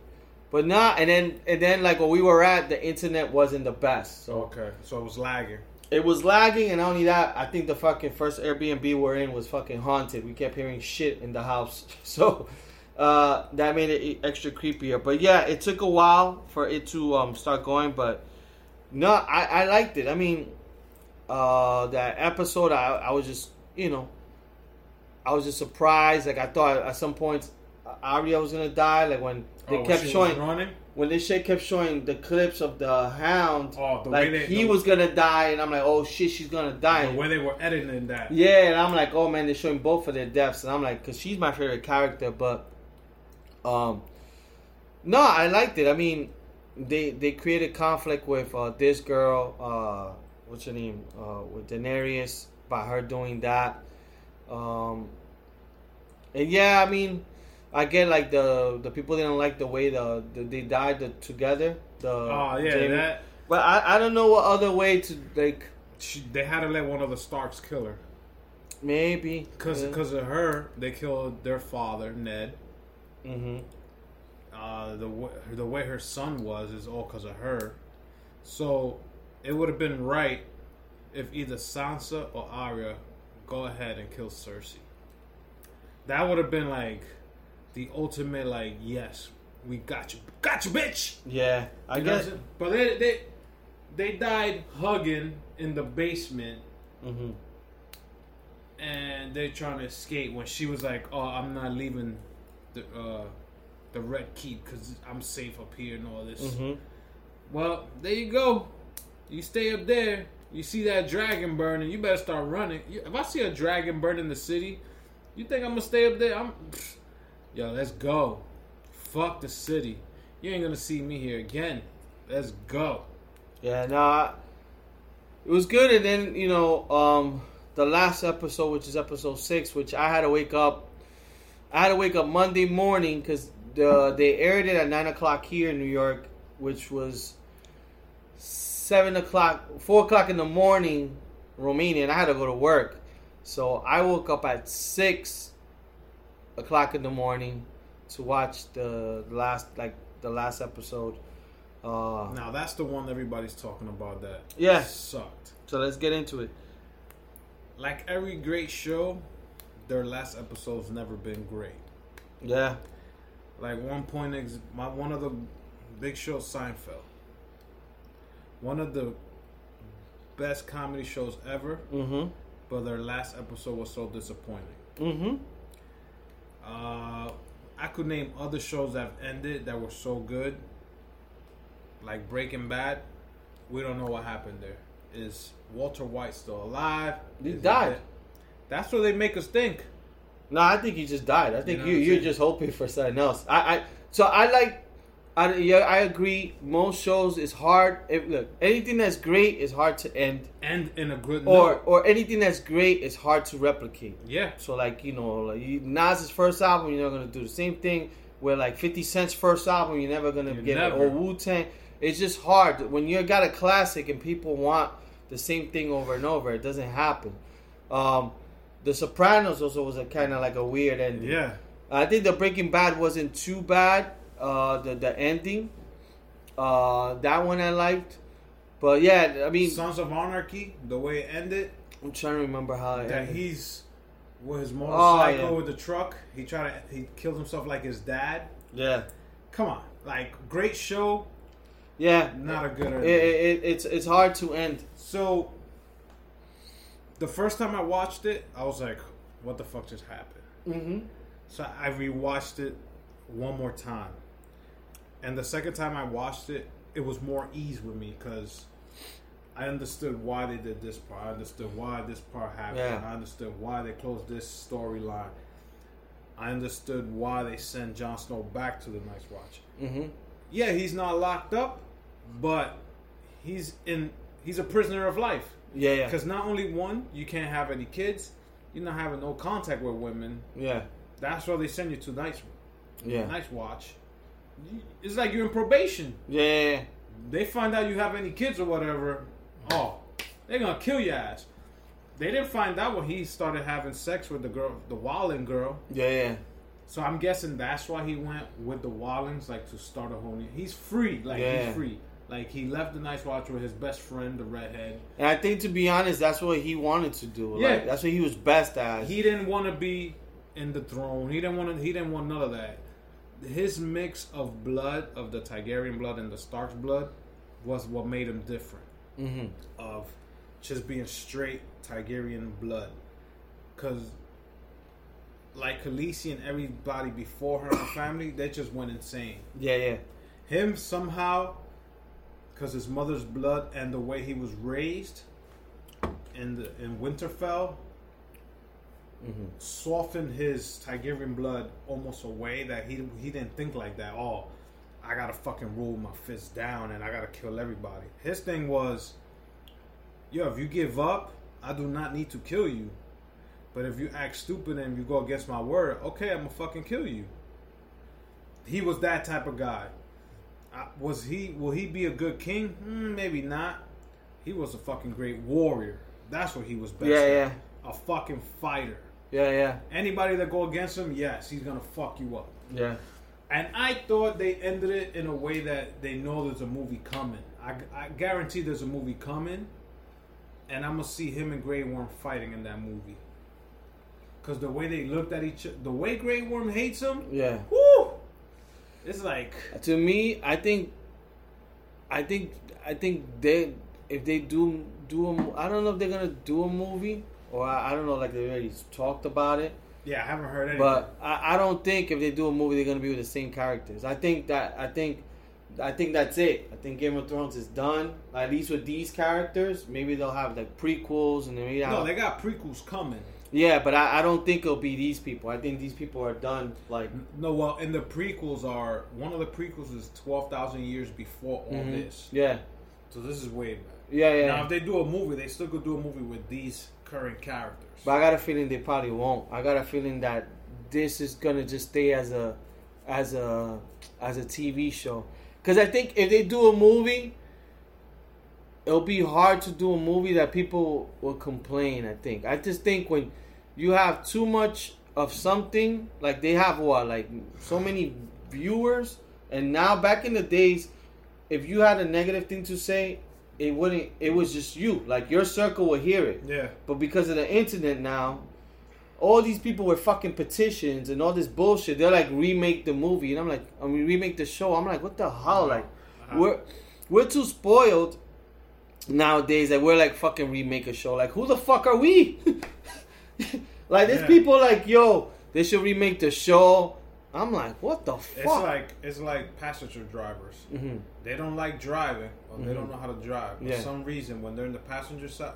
But not and then and then like where we were at, the internet wasn't the best. So
Okay, so it was lagging.
it was lagging, and not only that, I think the fucking first Airbnb we're in was fucking haunted. We kept hearing shit in the house, so uh, that made it extra creepier. But yeah, it took a while for it to um, start going, but no, I, I liked it. I mean, uh, that episode, I, I was just you know, I was just surprised. Like I thought at some point Arya was gonna die. Like when they
Oh,
kept showing
running.
when this shit kept showing the clips of the hound,
Oh, the
like
way they-
he
the-
was gonna die, and I'm like, oh shit, she's gonna die.
The way they were editing that.
yeah, and I'm like, oh man, they're showing both of their deaths, and I'm like, cause she's my favorite character, but um, no, I liked it. I mean, they they created conflict with uh, this girl, uh, what's her name, uh, with Daenerys by her doing that. Um, and yeah, I mean, I get like the the people didn't like the way the, the they died the, together. The
Oh yeah,
Jaime-
that
But I, I don't know what other way to like
she, they had to let one of the Starks kill her
maybe
because
yeah.
of her. They killed their father Ned.
Mhm.
Uh, the way, the way her son was is all because of her. So it would have been right if either Sansa or Arya go ahead and kill Cersei. That would have been like the ultimate, like yes, we got you, got you, bitch.
yeah. I
You know what I'm
guess.
But they they they died hugging in the basement,
Mhm.
and they're trying to escape. When she was like, "Oh, I'm not leaving the uh, the Red Keep because I'm safe up here and all this."
Mhm.
Well, there you go. You stay up there. You see that dragon burning. You better start running. If I see a dragon burning the city, you think I'm gonna stay up there? I'm. pfft. Yo, let's go. Fuck the city. You ain't gonna see me here again. Let's go.
Yeah, no, I, it was good. And then you know, um, the last episode, which is episode six, which I had to wake up. I had to wake up Monday morning because the they aired it at nine o'clock here in New York, which was seven o'clock, four o'clock in the morning, Romania, and I had to go to work. So I woke up at six o'clock in the morning to watch the last, like the last episode. Uh,
Now that's the one everybody's talking about. That
Yeah.
sucked.
So let's get into it.
Like every great show, their last episode's never been great.
Yeah.
Like one point, ex- my one of the big shows, Seinfeld. One of the best comedy shows ever,
Mm-hmm.
but their last episode was so disappointing.
Mm-hmm.
Uh, I could name other shows that have ended that were so good, like Breaking Bad. We don't know what happened there. Is Walter White still alive?
He
Is
died.
dead? That's what they make us think.
No, I think he just died. I think you,
know
you
are
just hoping for something else. I, I so I like. I, yeah, I agree. Most shows is hard. If, look, anything that's great is hard to end,
And in a good
or
note.
or anything that's great is hard to replicate.
Yeah.
So like you know, like Nas's first album, you're not gonna do the same thing. Where like Fifty Cent's first album, you're never gonna
You
get
never.
it. Or Wu Tang. It's just hard when you got a classic and people want the same thing over and over. It doesn't happen. Um, the Sopranos also was a kind of like a weird ending.
Yeah.
I think the Breaking Bad wasn't too bad. Uh, the the ending, uh, that one I liked. But yeah, I mean,
Sons of Anarchy, the way it ended,
I'm trying to remember how it
that
ended.
he's with his motorcycle
Oh, yeah.
with the truck. He tried to he killed himself like his dad.
yeah,
Come on, like great show,
yeah.
not a good
it, it, it's it's hard to end.
So the first time I watched it, I was like, "What the fuck just happened?"
Mm-hmm.
So I rewatched it one more time, and the second time I watched it, it was more ease with me because I understood why they did this part. I understood why this part happened.
Yeah.
I understood why they closed this storyline. I understood why they sent Jon Snow back to the Night's Watch.
Mm-hmm.
Yeah, he's not locked up, but he's in. He's a prisoner of life.
Yeah, yeah,
Because not only one, you can't have any kids. You're not having no contact with women.
yeah,
That's why they send you to Night's
yeah,
Night's Watch. It's like you're in probation.
yeah, yeah, yeah.
They find out you have any kids or whatever. Oh, they're gonna kill your ass. They didn't find out when he started having sex with the girl, the Wallen girl.
yeah, yeah.
So I'm guessing that's why he went with the Wallens, like to start a whole new. He's free, like
Yeah.
he's free. Like he left the Night's Watch with his best friend, the redhead.
And I think to be honest, that's what he wanted to do.
Yeah.
Like, that's what he was best at.
He didn't want to be in the throne. He didn't want to. He didn't want none of that. His mix of blood, of the Targaryen blood and the Stark's blood, was what made him different.
mm-hmm.
Of just being straight Targaryen blood, because like Khaleesi and everybody before her in the family, they just went insane.
Yeah, yeah,
Him somehow, because his mother's blood and the way he was raised in the in Winterfell, mm-hmm. softened his Targaryen blood almost away that he he didn't think like that. Oh, I gotta fucking rule my fist down and I gotta kill everybody. His thing was, yo, if you give up, I do not need to kill you. But if you act stupid and you go against my word, okay, I'm gonna fucking kill you. He was that type of guy. Was he? Will he be a good king? Hmm, maybe not. He was a fucking great warrior. That's what he was best.
Yeah,
at.
yeah.
A fucking fighter.
yeah, yeah,
Anybody that go against him, yes, he's gonna fuck you up.
yeah.
And I thought they ended it in a way that they know there's a movie coming. I, I guarantee there's a movie coming, and I'm gonna see him and Grey Worm fighting in that movie. Cause the way they looked at each, the way Grey Worm hates him,
yeah.
whoo, it's like
To me, I think, I think, I think they if they do do a, I don't know if they're gonna do a movie or I, I don't know like they already talked about it.
yeah, I haven't heard anything.
But I, I don't think if they do a movie they're gonna be with the same characters. I think that I think I think that's it. I think Game of Thrones is done. At least with these characters. Maybe they'll have like prequels and then maybe
no,
have,
they got prequels coming.
Yeah, but I, I don't think it'll be these people. I think these people are done like
No, well, and the prequels are one of the prequels is twelve thousand years before all
mhm.
this.
Yeah.
So this is way back.
Yeah, yeah.
Now, if they do a movie, they still could do a movie with these current characters.
But I got a feeling they probably won't. I got a feeling that this is gonna just stay as a as a as a TV show. Because I think if they do a movie, it'll be hard to do a movie that people will complain. I think. I just think when you have too much of something, like they have what, like so many viewers, and now back in the days, if you had a negative thing to say, it wouldn't. It was just you. Like your circle would hear it.
Yeah.
But because of the internet now, all these people with fucking petitions and all this bullshit, they're like remake the movie, and I'm like, I mean remake the show. I'm like, what the hell? Like, uh-huh. we're we're too spoiled nowadays that we're like fucking remake a show. Like, who the fuck are we? like, there's
Yeah.
people like, yo, they should remake the show. I'm like, what the fuck?
It's like it's like passenger drivers.
Mhm.
They don't like driving, or they don't know how to drive. For
Mm-hmm. Yeah.
some reason, when they're in the passenger side,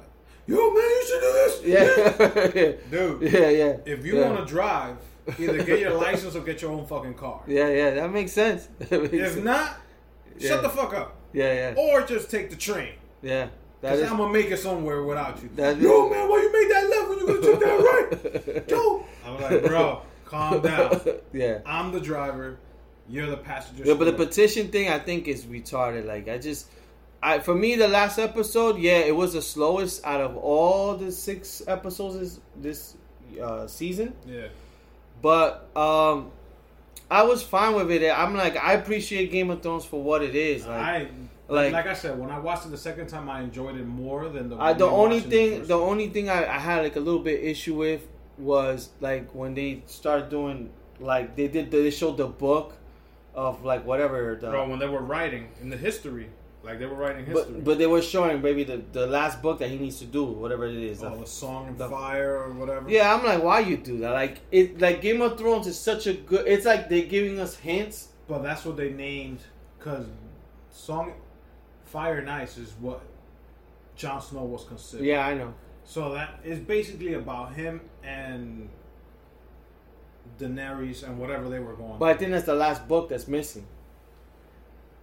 yo man, you should do this.
yeah,
dude.
yeah, yeah.
If you
yeah.
want to drive, either get your license or get your own fucking car.
yeah, yeah, that makes sense. That makes
If
sense.
not,
Yeah.
shut the fuck up,
yeah, yeah,
or just take the train.
Yeah. That
Cause
is.
I'm gonna make it somewhere without you.
That is-
Yo, man, why you made that left when you gonna take that right? Yo, I'm like, bro, calm down.
yeah.
I'm the driver. You're the passenger.
Yeah, but the petition thing, I think, is retarded. Like, I just, I for me, the last episode, yeah, it was the slowest out of all the six episodes this, this uh, season.
yeah,
But um, I was fine with it. I'm like, I appreciate Game of Thrones for what it is. Like,
I
like-
like, I said when I watched it the second time, I enjoyed it more than the.
I, the only thing,
first
the only thing I, I had like a little bit issue with was like when they started doing like they did they showed the book of like whatever the
bro when they were writing in the history, like they were writing history.
But but they were showing maybe the, the last book that he needs to do, whatever it is.
oh, the song of
the-
fire or whatever.
yeah, I'm like, why you do that? Like it, like Game of Thrones is such a good. It's like they're giving us hints.
but that's what they named because song fire and ice is what Jon Snow was considered.
Yeah, I know.
So that is basically about him and Daenerys and whatever they were going.
But I think that's the last book that's missing.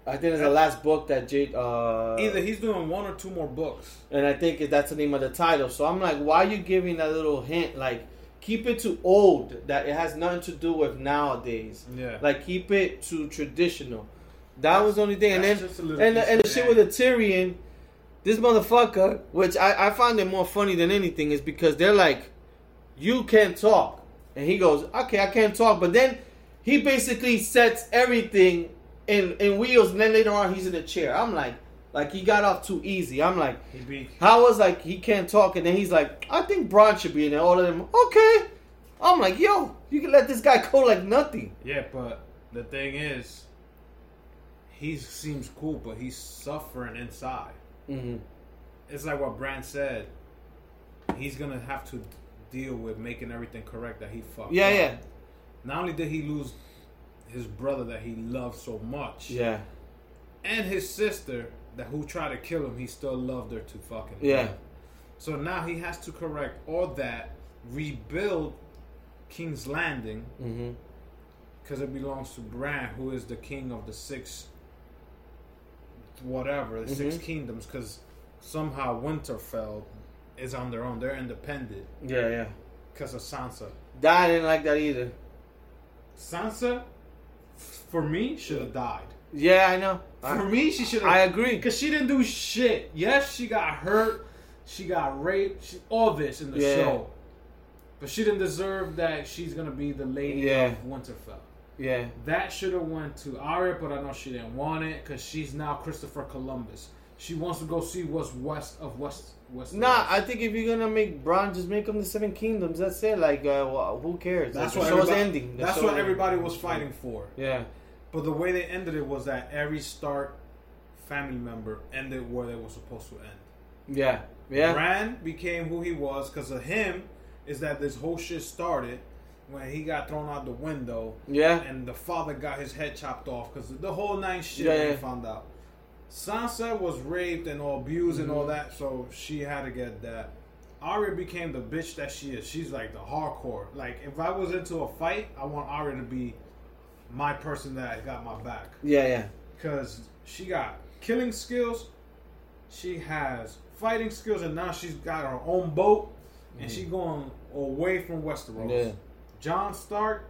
I think it's the last book that Jade. Uh,
Either he's doing one or two more books.
and I think that's the name of the title. So I'm like, why are you giving that little hint? Like, keep it to old that it has nothing to do with nowadays.
Yeah.
Like, keep it to traditional. That was the only thing. And then and the, and the shit with the Tyrion, this motherfucker, which I I find it more funny than anything, is because they're like, you can't talk, and he goes, okay, I can't talk, but then he basically sets everything in in wheels, and then later on he's in a chair. I'm like, like he got off too easy. I'm like. How was like he can't talk, and then he's like, I think Bronn should be in there. All of them, okay. I'm like, yo, you can let this guy go like nothing.
yeah, but the thing is, he seems cool, but he's suffering inside.
Mm-hmm.
It's like what Brand said. He's gonna have to deal with making everything correct that he fucked.
Yeah,
up.
yeah,
Not only did he lose his brother that he loved so much,
yeah,
and his sister that who tried to kill him, he still loved her to fucking
yeah,
death. So now he has to correct all that, rebuild King's Landing
mm-hmm.
because it belongs to Bran, who is the king of the six, whatever, the six
Mhm.
kingdoms. Because somehow Winterfell is on their own; they're independent
yeah, yeah.
because of Sansa.
That I didn't like that either.
Sansa, for me, should have died.
Yeah, I know.
For
I,
me, she should have.
I agree.
Because she didn't do shit. Yes, she got hurt. She got raped. She, all this in the
Yeah.
show. But she didn't deserve that she's to be the lady
Yeah.
of Winterfell.
Yeah,
That should have went to Arya, but I know she didn't want it because she's now Christopher Columbus. She wants to go see what's west of West. West.
nah. I think if you're gonna make Braun, just make him the Seven Kingdoms. That's it. Like, uh, well, who cares?
that's
like,
what
show's ending. The
That's
show-
what everybody was fighting for.
Yeah,
But the way they ended it was that every Stark family member ended where they were supposed to end.
yeah, yeah.
Bran became who he was because of him. Is that this whole shit started when he got thrown out the window
Yeah.
and the father got his head chopped off because the whole nine shit
Yeah,
they
yeah.
found out. Sansa was raped and all abused and all
Mm-hmm.
that, so she had to get that. Arya became the bitch that she is. She's like the hardcore. Like if I was into a fight, I want Arya to be my person that got my back
Yeah, yeah.
because she got killing skills, she has fighting skills, and now she's got her own boat, and she's going away from Westeros.
Yeah.
Jon Stark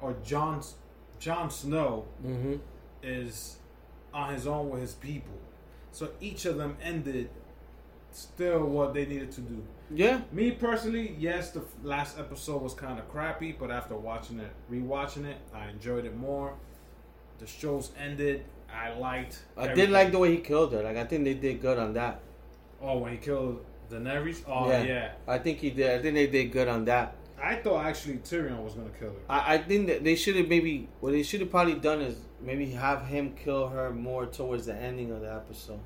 or Jon Jon Snow
Mm-hmm.
is on his own with his people, so each of them ended still what they needed to do.
Yeah.
Me personally, yes, the last episode was kind of crappy, but after watching it, rewatching it, I enjoyed it more. The show's ended. I liked.
I did like the way he killed her. Like I think they did good on that.
Oh, when he killed Daenerys. Oh yeah.
I think he did. I think they did good on that.
I thought actually Tyrion was gonna kill her.
I, I think that they should have maybe what they should have probably done is maybe have him kill her more towards the ending of the episode.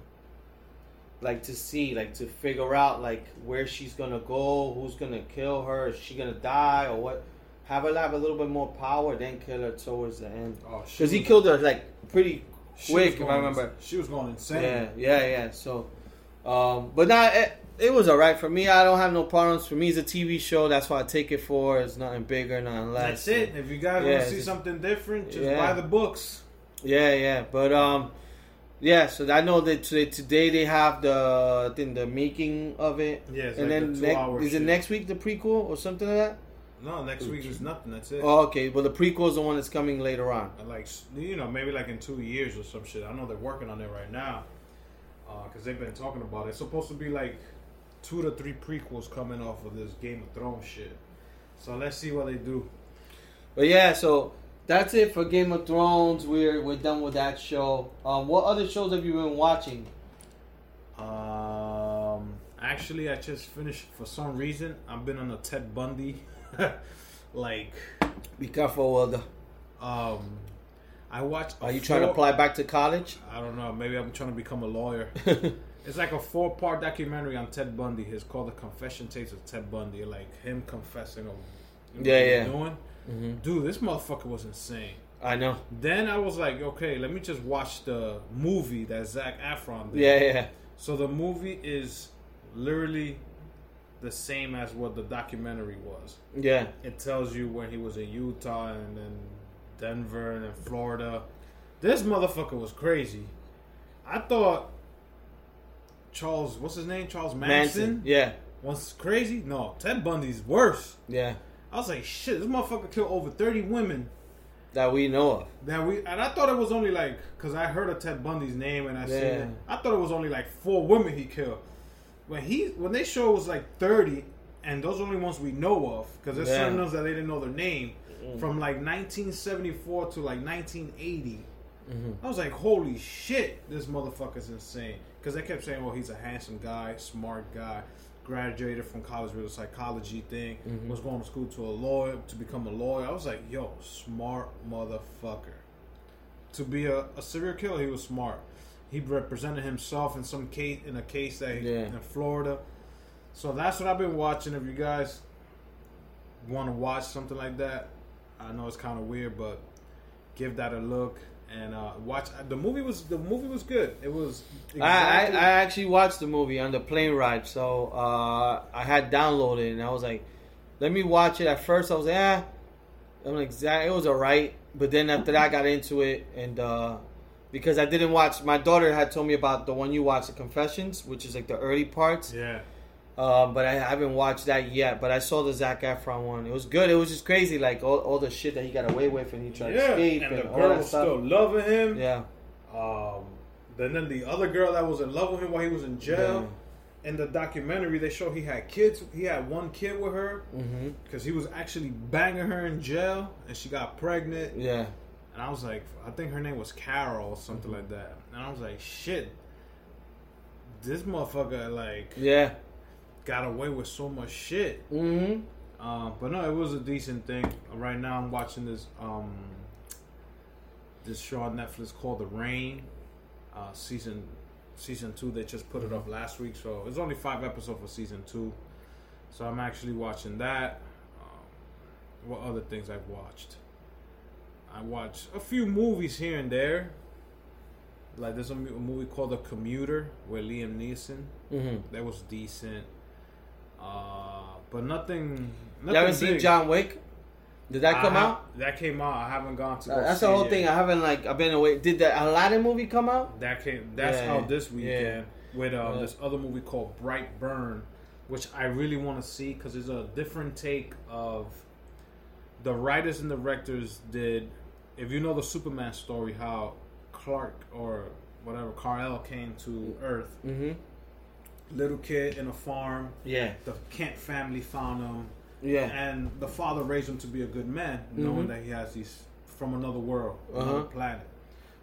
Like to see, like to figure out like where she's gonna go, who's gonna kill her, is she gonna die or what? have her have a little bit more power, then kill her towards the end.
Oh,
Because he killed her like pretty quick, if I remember.
She was going insane.
Yeah, yeah, yeah. So, um, but now it, was alright for me. I don't have no problems. For me, it's a TV show. That's what I take it for. It's nothing bigger, nothing less.
That's it. If you guys
Yeah,
want to see
just-
something different, just
Yeah.
buy the books.
Yeah, yeah. But um, yeah. So I know that today, today they have the I think the making of it.
Yeah,
and
like
then
the
next,
two-hour
is it next week the prequel or something like that?
No, next week is nothing. That's it.
Oh, okay. Well, the prequel is the one that's coming later on.
And like you know, maybe like in two years or some shit. I know they're working on it right now because they've been talking about it. It's supposed to be like two to three prequels coming off of this Game of Thrones shit. So let's see what they do.
But yeah, so that's it for Game of Thrones. We're we're done with that show. Um, what other shows have you been watching?
Um, actually, I just finished for some reason. I've been on a Ted Bundy, like,
Be careful, Wilder.
um, I watched.
Are you trying to apply back to college?
I don't know. Maybe I'm trying to become a lawyer. It's like a four part documentary on Ted Bundy. It's called The Confession Tapes of Ted Bundy. Like him confessing of what
Yeah, yeah.
doing. Mm-hmm. Dude, this motherfucker was insane.
I know.
Then I was like, okay, let me just watch the movie that Zac Efron did.
Yeah, yeah.
So the movie is literally the same as what the documentary was.
Yeah.
It tells you when he was in Utah and then Denver and then Florida. This motherfucker was crazy. I thought Charles, what's his name? Charles Manson,
Manson. Yeah.
was crazy. No, Ted Bundy's worse.
Yeah.
I was like, shit, this motherfucker killed over thirty women.
That we know of.
That we and I thought it was only like because I heard of Ted Bundy's name and I seen it. I thought it was only like four women he killed. When he when they show it was like thirty, and those are only ones we know of because there's
Yeah.
certain ones that they didn't know their name from like 1974 to like 1980.
Mm-hmm.
I was like, holy shit, this motherfucker's insane. Because they kept saying, well, he's a handsome guy, smart guy, graduated from college with a psychology thing,
Mm-hmm.
was going to school to a lawyer to become a lawyer. I was like, yo, smart motherfucker. To be a, a serial killer, he was smart. He represented himself in some case in a case that he,
Yeah.
in Florida. So that's what I've been watching. If you guys want to watch something like that, I know it's kind of weird, but give that a look and uh, watch. The movie was the movie was good. It was.
I, I, I actually watched the movie on the plane ride, so uh, I had downloaded and I was like, let me watch it. At first, I was like, eh. I'm like, it was alright, but then after that, I got into it, and uh, because I didn't watch, my daughter had told me about the one you watched, the Confessions, which is like the early parts.
yeah.
Um, but I haven't watched that yet. But I saw the Zac Efron one. It was good. It was just crazy, like all, all the shit that he got away with, and he tried to escape,
and
and,
the girl was
stuff.
still loving him.
Yeah,
Um, then then the other girl that was in love with him while he was in jail. In the documentary, they show he had kids. He had one kid with her because he was actually banging her in jail, and she got pregnant.
yeah,
And I was like, I think her name was Carol or
Mm-hmm.
something like that. And I was like, shit, this motherfucker like
yeah.
Got away with so much shit.
hmm
Uh, but no, it was a decent thing. Right now, I'm watching this um this show on Netflix called The Rain. Uh, season season two. They just put it up last week, so it's only five episodes for season two. So I'm actually watching that. Um, what other things I've watched? I watched a few movies here and there. Like there's a, a movie called The Commuter with Liam Neeson.
hmm
That was decent. Uh, but nothing. nothing
You haven't seen. John Wick? Did that
I
come out?
That came out. I haven't gone to.
Uh, that's the whole thing.
yet.
I haven't like I've been away. Did the Aladdin movie come out?
That came. That's
Yeah,
out this weekend with uh,
Yeah.
this other movie called Brightburn, which I really want to see because it's a different take of the writers and directors did. If you know the Superman story, how Clark or whatever Kal-El came to Earth,
Mm-hmm.
Little kid in a farm.
Yeah,
The Kent family found him.
yeah,
and the father raised him to be a good man, knowing that he has these from another world, another
Uh-huh.
planet.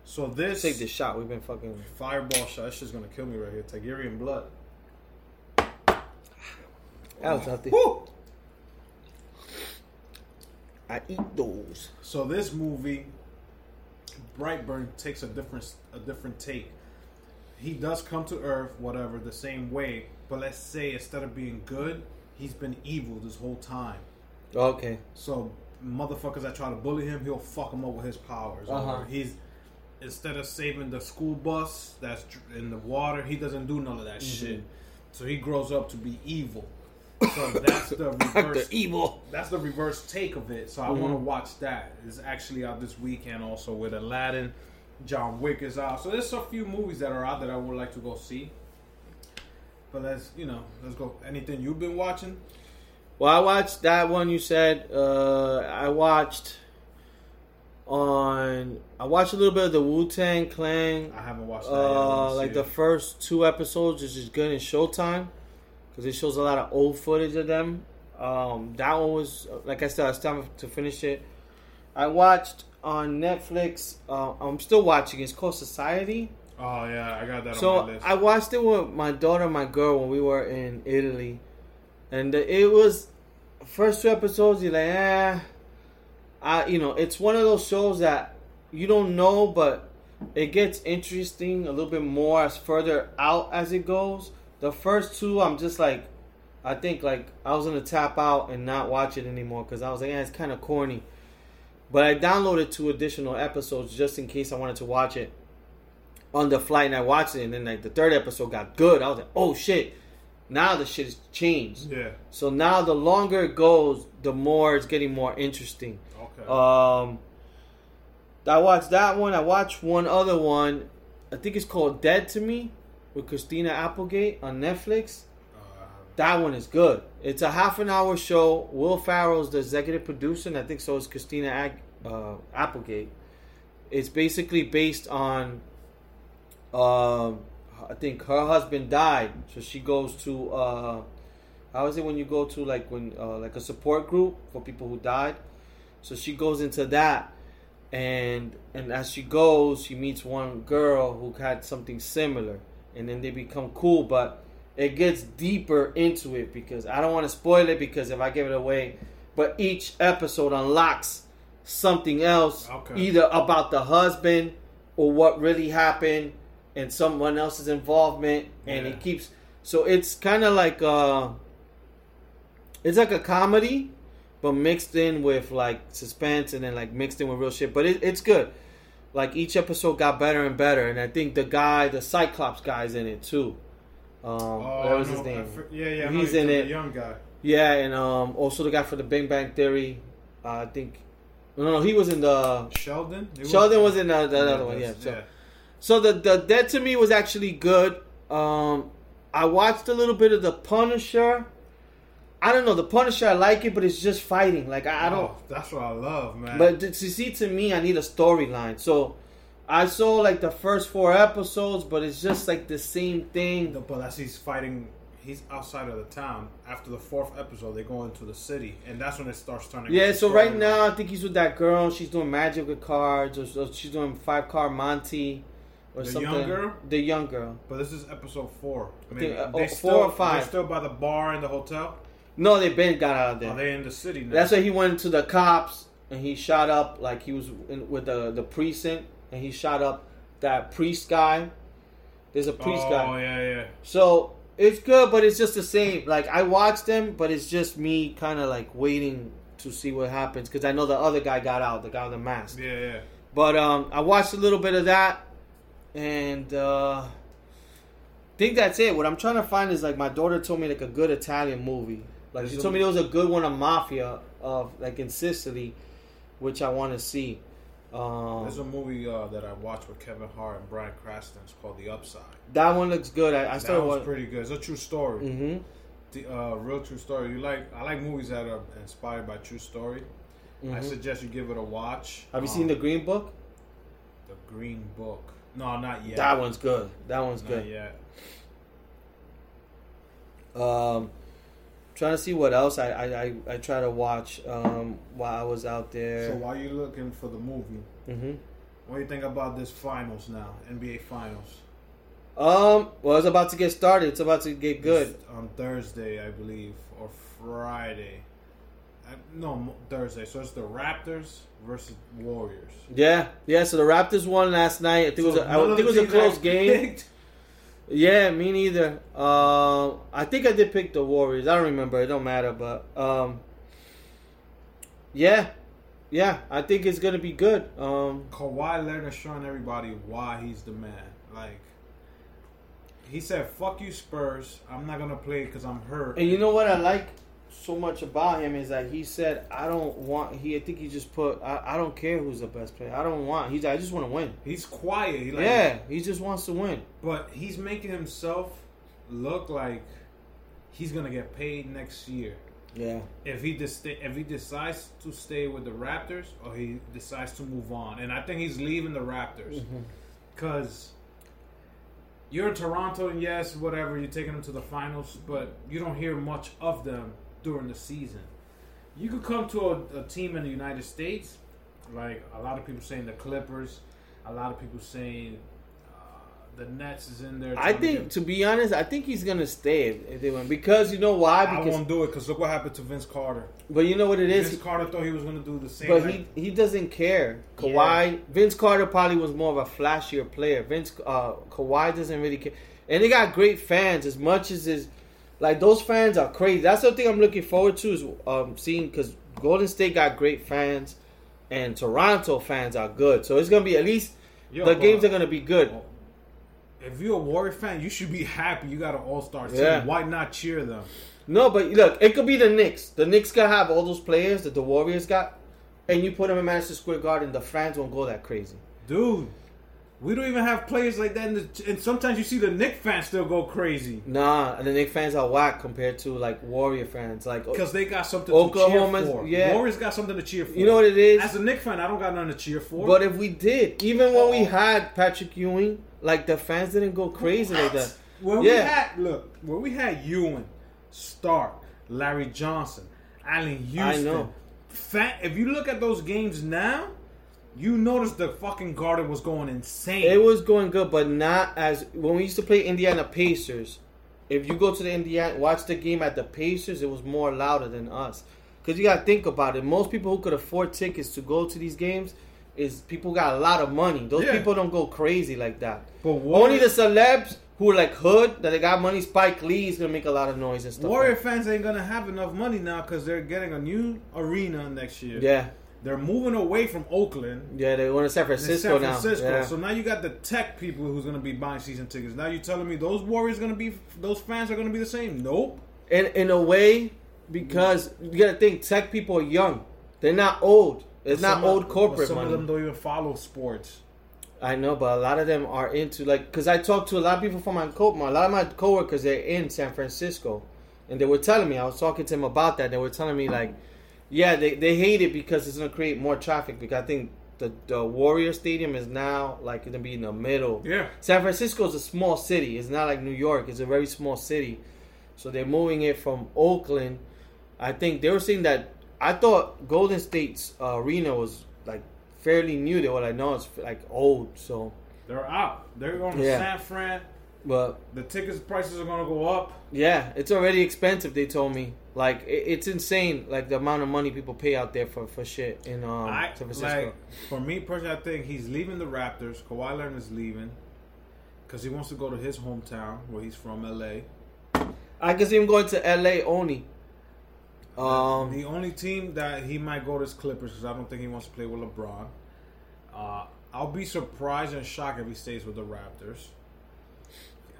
So this,
Take this shot. We've been fucking.
fireball shot, that's just gonna kill me right here. Targaryen blood.
That was healthy.
Woo!
I eat those.
So this movie, Brightburn, takes a different a different take. He does come to Earth, whatever, the same way, but let's say instead of being good, he's been evil this whole time.
Okay.
So motherfuckers that try to bully him, he'll fuck them up with his powers.
Uh-huh.
He's instead of saving the school bus that's in the water, he doesn't do none of that
Mm-hmm.
shit. So he grows up to be evil. So that's the reverse.
the evil.
That's the reverse take of it. So I want to watch that. It's actually out this weekend also with Aladdin. John Wick is out. So there's a few movies that are out that I would like to go see. But let's you know, let's go. Anything you've been watching?
Well, I watched that one you said. Uh, I watched on. I watched a little bit of the Wu Tang Clan.
I haven't watched that.
Uh, like the first two episodes which is good in Showtime because it shows a lot of old footage of them. Um, that one was like I said, it's time to finish it. I watched on Netflix. Uh, I'm still watching. It's called Society.
Oh yeah, I got that on
So
my list.
I watched it with my daughter, and my girl, when we were in Italy, and it was first two episodes. You're like, eh, I, you know, it's one of those shows that you don't know, but it gets interesting a little bit more as further out as it goes. The first two, I'm just like, I think like I was gonna tap out and not watch it anymore because I was like, yeah, it's kind of corny. But I downloaded two additional episodes just in case I wanted to watch it on the flight, and I watched it. And then like the third episode got good. I was like, oh shit! Now the shit has changed.
yeah.
So now the longer it goes, the more it's getting more interesting.
Okay.
Um, I watched that one. I watched one other one. I think it's called Dead to Me with Christina Applegate on Netflix. That one is good. It's a half an hour show. Will Ferrell's the executive producer, and I think so is Christina Ag- uh, Applegate. It's basically based on, um, I think her husband died, so she goes to, uh, how is it when you go to like when uh, like a support group for people who died? So she goes into that, and and as she goes, she meets one girl who had something similar, and then they become cool. But it gets deeper into it because I don't want to spoil it because if I give it away, but each episode unlocks something else,
Okay.
either about the husband or what really happened and someone else's involvement, and
Yeah.
it keeps. So it's kind of like uh, it's like a comedy, but mixed in with like suspense and then like mixed in with real shit. But it, it's good. Like each episode got better and better, and I think the guy, the Cyclops guy's in it too. Um,
oh,
what was
I
his name?
yeah, yeah.
He's in it.
Young guy.
Yeah, and um, also the guy for the Big Bang Theory. Uh, I think. No, no, he was in the.
Sheldon. He
Sheldon was in the, the other one. Yeah. So, so the the Dead to Me was actually good. Um, I watched a little bit of the Punisher. I don't know the Punisher. I like it, but it's just fighting. Like I, I don't.
Oh, that's what I love, man.
But to see, to me, I need a storyline. So I saw like the first four episodes, but it's just like the same thing.
The- but as he's fighting, he's outside of the town. After the fourth episode, they go into the city, and that's when it starts turning.
Yeah, so right now I think he's with that girl. She's doing magic with cards, or, or she's doing five card Monty, or something.
The
something.
young girl?
The young girl.
But this is episode four. I mean,
uh,
they
oh,
still,
four or five.
They're still by the bar in the hotel.
No, they Ben got out of there.
Are they in the city now?
That's why he went to the cops and he shot up like he was in, with the the precinct and he shot up that priest guy. There's a priest
oh,
guy.
Oh yeah, yeah.
So it's good, but it's just the same. Like I watched them, but it's just me kind of like waiting to see what happens because I know the other guy got out, the guy with the mask.
Yeah, yeah.
But um, I watched a little bit of that, and uh, think that's it. What I'm trying to find is like my daughter told me like a good Italian movie. Like she told me there was a good one on mafia of like in Sicily, which I want to see. Um,
There's a movie uh, that I watched with Kevin Hart and Bryan Cranston. It's called The Upside.
that one looks good. I, I
That
started.
was pretty good. It's a true story.
mm-hmm.
The uh, real true story. You like? I like movies that are inspired by true story. I suggest you give it a watch.
Mm-hmm. Have you
Um,
seen the Green Book?
the Green Book? No, not yet.
That one's good. That one's
Not
good.
yet.
Um, trying to see what else I I, I, I try to watch um, while I was out there.
So while you're looking for the movie,
hmm
what do you think about this finals now? NBA Finals.
Um, well, it's about to get started. It's about to get good.
It's on Thursday, I believe, or Friday. I, no, Thursday. So it's the Raptors versus Warriors.
Yeah, yeah. So the Raptors won last night. I think it was.
So
A, I think it was a close game.
picked-
Yeah, me neither. Um, I think I did pick the Warriors. I don't remember. It don't matter. But um, yeah, yeah, I think it's gonna be good. Um,
Kawhi Leonard showing everybody why he's the man. Like he said, "Fuck you, Spurs. I'm not gonna play because I'm hurt."
and you know what I like so much about him is that he said, "I don't want." He, I think he just put, "I, I don't care who's the best player. I don't want." He's, I just want to win.
He's quiet. He like,
yeah, he just wants to win.
but he's making himself look like he's gonna get paid next year.
Yeah,
if he dis- if he decides to stay with the Raptors or he decides to move on, and I think he's leaving the Raptors mm-hmm. because you're in Toronto and yes, whatever you're taking them to the finals, but you don't hear much of them during the season. You could come to a, a team in the United States, like a lot of people saying the Clippers, a lot of people saying uh, the Nets is in there.
I
to
think to be honest, I think he's gonna stay if, if they win because you know why?
I
Because
won't do it because look what happened to Vince Carter.
but you know what it is.
Vince Carter thought he was going to do the same.
But
like-
he he doesn't care. Kawhi, Vince Carter probably was more of a flashier player. Vince uh, Kawhi doesn't really care, and they got great fans as much as is like those fans are crazy. That's the thing I'm looking forward to is um, seeing because Golden State got great fans, and Toronto fans are good. So it's gonna be at least
Yo,
the games are gonna be good.
If you're a Warrior fan, you should be happy you got an All Star team.
Yeah.
Why not cheer them?
No, but look, it could be the Knicks. The Knicks could have all those players that the Warriors got, and you put them in Madison Square Garden. The fans won't go that crazy.
Dude, we don't even have players like that. In the, and sometimes you see the Knicks fans still go crazy
Nah, and the Knicks fans are whack compared to like Warrior fans. Like
because they got something to cheer for.
yeah.
Warriors got something to cheer for.
you know what it is.
As a Knicks fan, I don't got nothing to cheer for.
But if we did, even when we oh. had Patrick Ewing, like the fans didn't go crazy like that.
when we
Yeah.
had look, when we had Ewing, Stark, Larry Johnson, Allan Houston. if you look at those games now, you noticed the fucking Garden was going insane.
It was going good, but not as when we used to play Indiana Pacers. If you go to the Indiana, watch the game at the Pacers, it was more louder than us. Because you got to think about it. Most people who could afford tickets to go to these games is people got a lot of money. Those
Yeah.
people don't go crazy like that.
But
Only the celebs who are like hood that they got money. Spike Lee is gonna make a lot of noise and stuff.
Warrior
like
fans ain't gonna have enough money now because they're getting a new arena next year.
Yeah,
They're moving away from Oakland
yeah, they went to San
to
Francisco,
San Francisco.
now. Yeah.
So now you got the tech people who's gonna be buying season tickets. Now you're telling me those Warriors gonna be those fans are gonna be the same? Nope.
in in a way because you gotta think tech people are young they're not old it's not old
of-
corporate
Some
money
of them don't even follow sports.
i know but a lot of them are into like because i talked to a lot of people from my co a lot of my coworkers they're in san francisco and they were telling me i was talking to them about that they were telling me like yeah they, they hate it because it's gonna create more traffic because i think the, the warrior stadium is now like gonna be in the middle
Yeah.
San Francisco is a small city. It's not like New York. It's a very small city. So they're moving it from Oakland. I think they were saying that. I thought Golden State's uh, arena was like fairly new. They were like, no, it's like old. So,
They're out. They're going to
Yeah.
San Fran.
but
The tickets prices are gonna go up.
yeah, it's already expensive. They told me like it, it's insane. Like the amount of money people pay out there for for shit in um,
I
San Francisco.
like for me personally. I think he's leaving the Raptors. Kawhi Leonard is leaving because he wants to go to his hometown where he's from, LA.
I can see him going to L.A. only. Um,
the only team that he might go to is Clippers because I don't think he wants to play with LeBron. Uh, I'll be surprised and shocked if he stays with the Raptors.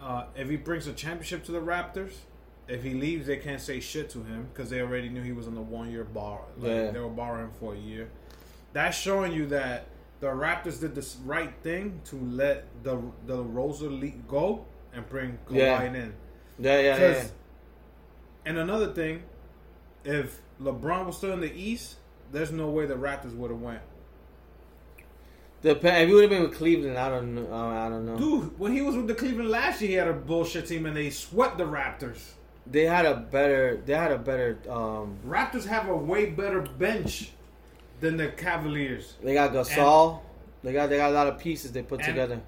Uh, if he brings a championship to the Raptors, if he leaves, they can't say shit to him because they already knew he was on the one year bar. Like,
Yeah.
They were borrowing for a year. That's showing you that the Raptors did the right thing to let the the Rosa League go and bring Kawhi
Yeah.
in.
yeah, yeah, yeah.
Because, and another thing, if LeBron was still in the East, there's no way the Raptors would have went.
Dep- if he would have been with Cleveland, I don't know. I don't know.
Dude, when he was with the Cleveland last year, he had a bullshit team and they swept the Raptors.
They had a better. They had a better. Um,
Raptors have a way better bench than the Cavaliers.
they got Gasol. they got. They got a lot of pieces they put together.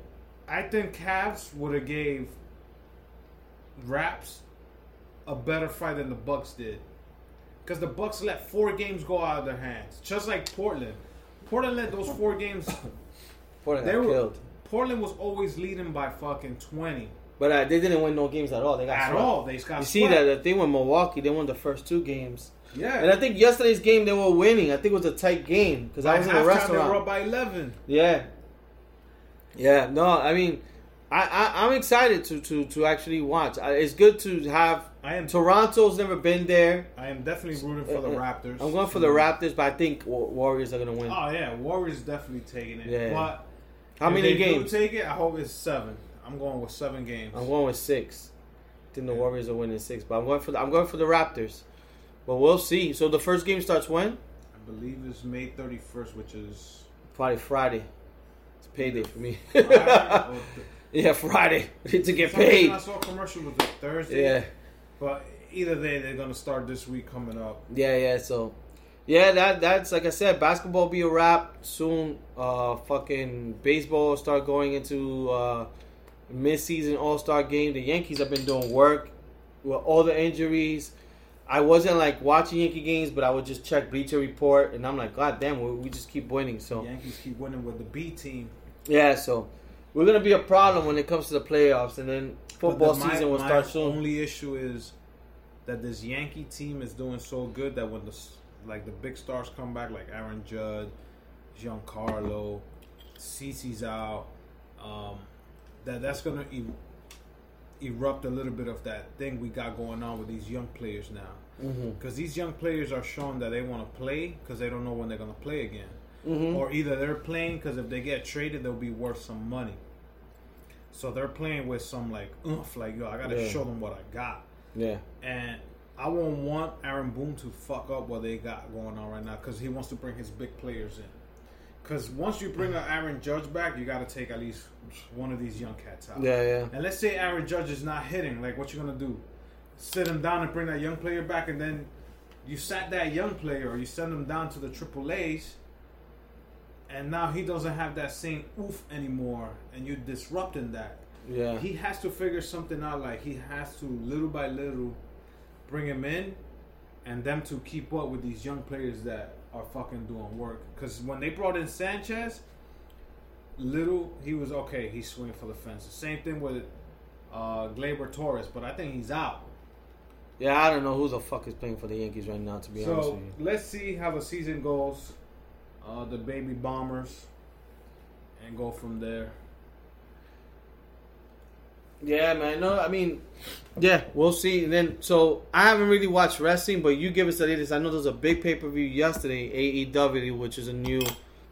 I think Cavs would have gave Raps a better fight than the Bucks did. Because the Bucks let four games go out of their hands, just like Portland. Portland let those four games
Portland
They were,
killed.
Portland was always leading by fucking 20.
But uh, they didn't win no games at all. They got
At
swept.
all. They got
You see
swept.
that the thing with Milwaukee, they won the first two games,
Yeah.
and I think yesterday's game they were winning. I think it was a tight game because I was in a restaurant.
They were up by 11.
Yeah. Yeah, no, I mean, I, I I'm excited to to to actually watch. I, it's good to have.
I am
Toronto's never been there.
I am definitely rooting for the
Uh,
Raptors.
I'm going for the Raptors, but I think Warriors are gonna win.
Oh yeah, Warriors definitely taking it.
Yeah.
But
How many
they
games?
Do take it. I hope it's seven. I'm going with seven games.
I'm going with six. I think the Warriors are winning six, but I'm going for the, I'm going for the Raptors. But we'll see. So the first game starts when?
I believe it's May 31st, which is
Probably Friday. It's payday for me.
Friday th-
yeah, Friday. To get
some reason
paid.
I saw a commercial with it Thursday.
Yeah.
But either day, they're gonna start this week coming up.
Yeah, yeah. So, yeah, that that's like I said, basketball be a wrap soon. Uh, fucking baseball will start going into uh, mid-season All Star game. The Yankees have been doing work with all the injuries. I wasn't like watching Yankee games, but I would just check Bleacher Report, and I'm like, God damn, we, we just keep winning. So
Yankees keep winning with the B team.
yeah, so we're gonna be a problem when it comes to the playoffs, and then football
the- my-
season will
my
start soon.
Only issue is that this Yankee team is doing so good that when the like the big stars come back, like Aaron Judge, Giancarlo, CC's out, um, that that's gonna e- erupt a little bit of that thing we got going on with these young players now.
Mm-hmm.
Because these young players are showing that they want to play because they don't know when they're gonna play again,
Mm-hmm.
or either they're playing because if they get traded, they'll be worth some money. So they're playing with some like oomph, like yo, I gotta
Yeah.
show them what I got,
Yeah,
and I won't want Aaron Boone to fuck up what they got going on right now because he wants to bring his big players in. Because once you bring an Aaron Judge back, you got to take at least one of these young cats out.
yeah, yeah.
And let's say Aaron Judge is not hitting, like what you gonna do? Sit him down and bring that young player back, and then you sat that young player, or you send him down to the Triple A's, and now he doesn't have that same oof anymore, and you're disrupting that.
Yeah.
He has to figure something out. Like he has to little by little bring him in, and them to keep up with these young players that are fucking doing work. Because when they brought in Sanchez, little he was okay. He's swinging for the fences. Same thing with uh, Gleyber Torres, but I think he's out.
Yeah, I don't know who the fuck is playing for the Yankees right now. To be honest
So
with you.
let's see how the season goes. Uh, the baby bombers, and go from there.
Yeah, man. No, I mean, yeah, we'll see. And then, so I haven't really watched wrestling, but you give us the latest. I know there's a big pay per view yesterday, AEW, which is a new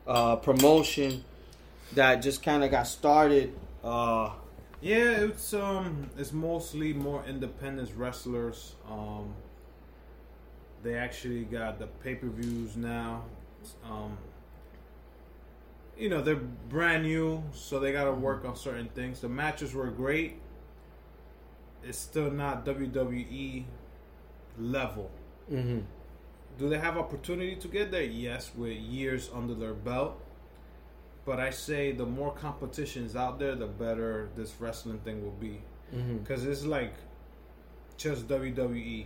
uh, promotion that just kind of got started. Uh,
Yeah, it's um, it's mostly more independent wrestlers. Um, they actually got the pay per views now. Um, you know they're brand new, so they got to work on certain things. The matches were great. It's still not WWE level.
mhm.
Do they have opportunity to get there? Yes, with years under their belt. But I say the more competitions out there, the better this wrestling thing will be. Because it's like just WWE.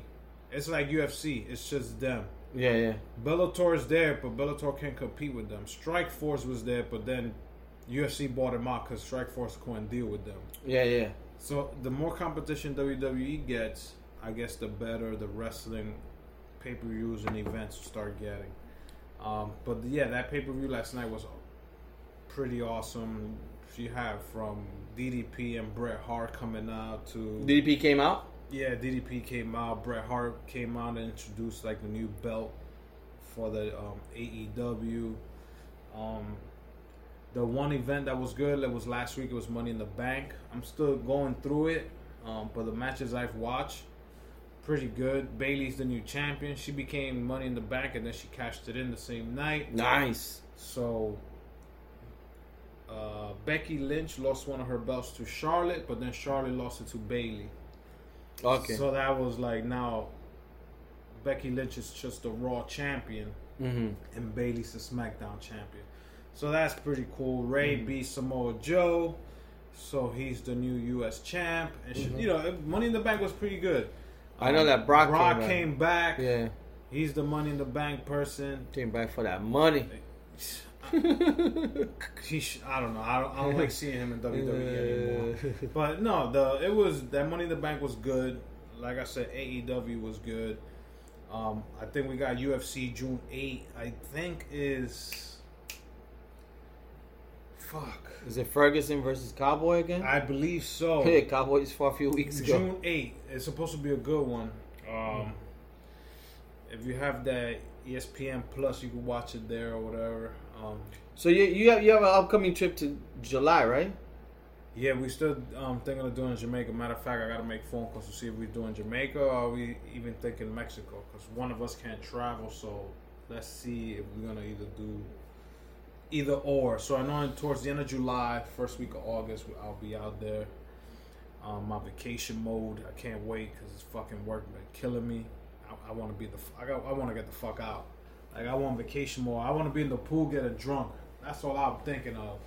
It's like UFC. It's just them.
Yeah, yeah.
Bellator's there, but Bellator can't compete with them. Strikeforce was there, but then UFC bought him out because Strikeforce couldn't deal with them.
Yeah, yeah.
So the more competition WWE gets, I guess the better the wrestling pay per views and events start getting. Um, but yeah, that pay per view last night was pretty awesome. You have from DDP and Bret Hart coming out to
DDP came out.
Yeah, DDP came out. Bret Hart came out and introduced like the new belt for the um, AEW. Um, the one event that was good that was last week. It was Money in the Bank. I'm still going through it, um, but the matches I've watched, pretty good. Bayley's the new champion. She became Money in the Bank, and then she cashed it in the same night.
Nice.
So uh, Becky Lynch lost one of her belts to Charlotte, but then Charlotte lost it to Bayley.
Okay.
So that was like now Becky Lynch is just the Raw champion
mm-hmm.
and Bayley's the SmackDown champion. So that's pretty cool. Rey
Mm-hmm.
beat Samoa Joe, so he's the new U.S. champ. And she, you know, Money in the Bank was pretty good.
Mm-hmm. I know that Brock
Brock
came back.
came back.
Yeah,
He's the Money in the Bank person.
came back for that money.
he sh- I don't know. I don't, I don't like seeing him in WWE anymore. But no, the it was that Money in the Bank was good. Like I said, AEW was good. Um, I think we got UFC June 8. I think is fuck.
Is it Ferguson versus Cowboy again?
I believe so.
Yeah, Cowboys fought a few weeks ago.
June 8. It's supposed to be a good one. Um, if you have that ESPN Plus, you can watch it there or whatever. Um,
So you you have you have an upcoming trip to July, right?
Yeah, we still um, thinking of doing Jamaica. Matter of fact, I got to make phone calls to see if we're doing Jamaica or are we even thinking Mexico because one of us can't travel. So let's see if we're gonna either do either or. So I know towards the end of July, first week of August, I'll be out there. Um, my vacation mode. I can't wait because it's fucking work been killing me. I, I want to be the. I got. I want to get the fuck out. Like I want vacation more. I want to be in the pool, get a drunk. That's all I'm thinking of.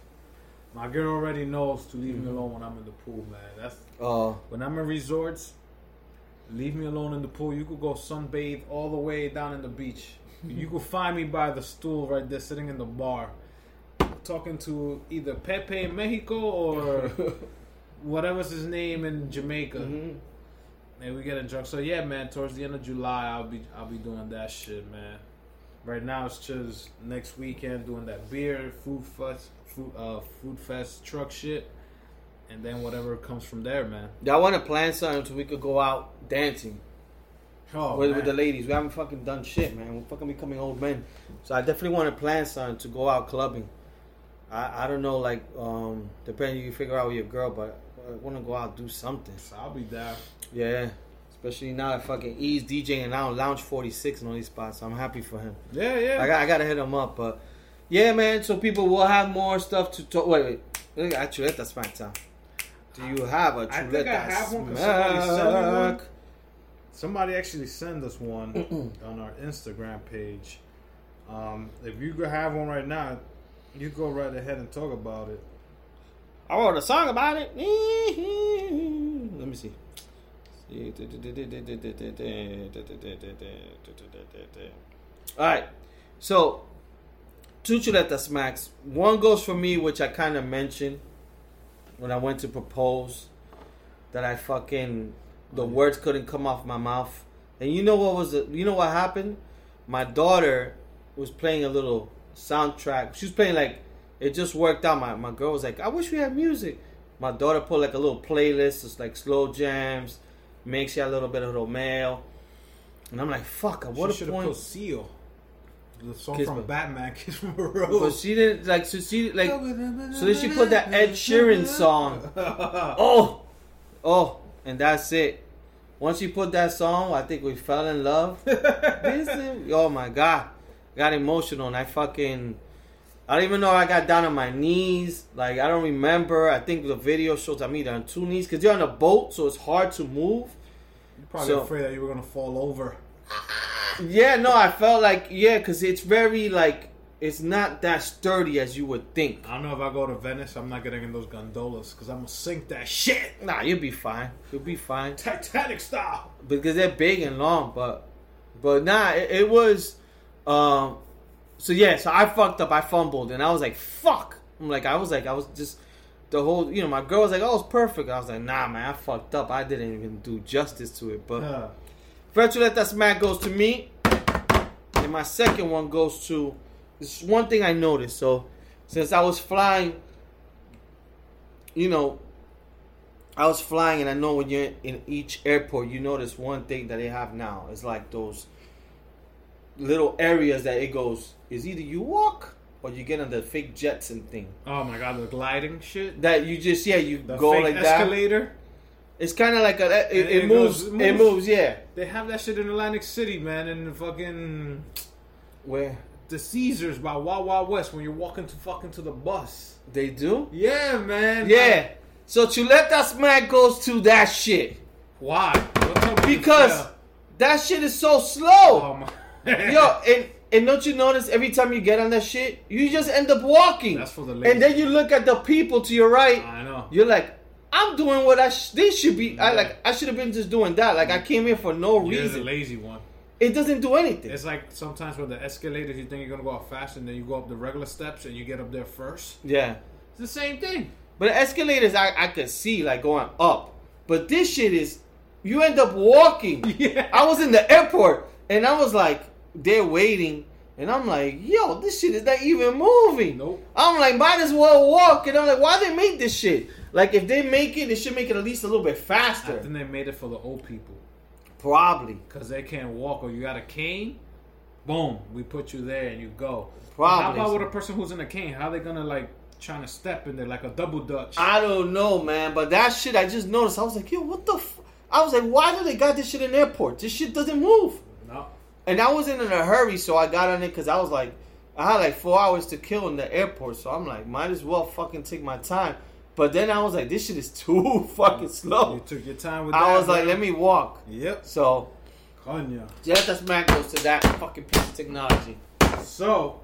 My girl already knows to leave me alone when I'm in the pool, man. That's
Oh,
when I'm in resorts. Leave me alone in the pool. You could go sunbathe all the way down in the beach. you could find me by the stool right there, sitting in the bar, talking to either Pepe in Mexico or whatever's his name in Jamaica.
Mhm.
And we get a drunk. So yeah, man. Towards the end of July, I'll be I'll be doing that shit, man. Right now, it's just next weekend doing that beer food fest, food uh food fest truck shit, and then whatever comes from there, man.
yeah. I want to plan something so we could go out dancing
Oh,
with, with the ladies. We haven't fucking done shit, man. We're fucking becoming old men. So I definitely want to plan something to go out clubbing. I I don't know, like um, depending you figure out with your girl, but I want to go out do something.
So I'll be down.
Yeah. Especially now that fucking E's DJing now Lounge 46 in all these spots. So I'm happy for him.
Yeah, yeah.
I got I gotta hit him up, but yeah, man. So people will have more stuff to talk. Wait, wait. Look at Chuleta Smack Time. Do you have a Chuleta
I think I have one 'cause somebody sent one. Somebody actually sent us one on our Instagram page. Um, if you have one right now, you go right ahead and talk about it.
I wrote a song about it. Let me see. All right. So, two Chuleta Smacks. One goes for me, which I kind of mentioned when I went to propose that I fucking the oh, words couldn't come off my mouth. And you know what was the, you know what happened? My daughter was playing a little soundtrack. She was playing like it just worked out. My my girl was like, I wish we had music. My daughter put like a little playlist, it's like slow jams, makes you a little bit of Romeo. And I'm like, fuck, at what
she
a point.
Seal. The song
Kiss
from
Me.
Batman, Kiss from a Rose.
But she didn't like so she like so then she put that Ed Sheeran song. Oh, oh, and that's it. Once she put that song, I think we fell in love. This is- oh my god, got emotional, and I fucking, I don't even know. I got down on my knees. Like I don't remember. I think the video shows I'm either on two knees because you're on a boat, so it's hard to move.
You're probably
So-
afraid that you were gonna fall over.
Yeah, no, I felt like yeah, because it's very like it's not that sturdy as you would think.
I don't know if I go to Venice, I'm not getting in those gondolas because I'm gonna sink that shit.
Nah, you'll be fine. You'll be fine.
Titanic style.
because they're big and long. But but nah, it, it was. Um, so yeah, so I fucked up. I fumbled, and I was like, "Fuck!" I'm like, I was like, I was just the whole. You know, my girl was like, "Oh, it's perfect." I was like, "Nah, man, I fucked up. I didn't even do justice to it." But First let that smack goes to me, and my second one goes to. This one thing I noticed. So since I was flying, you know, I was flying, and I know when you're in each airport, you notice one thing that they have now. It's like those little areas that it goes. Is either you walk or you get on the fake Jetson thing.
oh my god, the gliding shit.
That you just yeah you
The
go like that.
escalator.
It's kind of like a it, it,
it
moves,
goes-
it
moves.
moves yeah.
They have that shit in Atlantic City, man, and the fucking
Where
the Caesars by Wild Wild West when you're walking to fucking to the bus.
they do.
Yeah, man.
Yeah. So to let Chuleta Smack goes to that shit.
Why? Don't tell me
Because that shit is so slow.
oh my.
Yo, and and don't you notice every time you get on that shit, you just end up walking.
That's for the ladies.
And then you look at the people to your right.
I know.
You're like, I'm doing what I sh- this should be. I like I should have been just doing that. Like I came here for no
You're the
reason.
lazy one.
it doesn't do anything.
It's like sometimes with the escalators, you think you're gonna go up fast, and then you go up the regular steps, and you get up there first.
yeah.
It's the same thing.
But the escalators, I, I could see like going up. But this shit is, you end up walking.
Yeah.
I was in the airport and I was like, they're waiting. And I'm like, yo, this shit is not even moving.
Nope.
I'm like, might as well walk. And I'm like, why they make this shit? Like, if they make it, they should make it at least a little bit
I
faster.
think they made it for the old people
Probably.
because they can't walk, or you got a cane. Boom, we put you there, and you go.
Probably.
How about with a person who's in a cane? How are they gonna like trying to step in there like a double dutch?
I don't know, man. But that shit, I just noticed. I was like, yo, what the f-? I was like, why do they got this shit in airports? This shit doesn't move. And I wasn't in a hurry, so I got on it because I was like, I had like four hours to kill in the airport, so I'm like, might as well fucking take my time. But then I was like, this shit is too fucking slow.
You took your time with that.
I was like, let me walk.
Yep.
So,
Coño.
yeah, that's Mac goes to that fucking piece of technology.
So,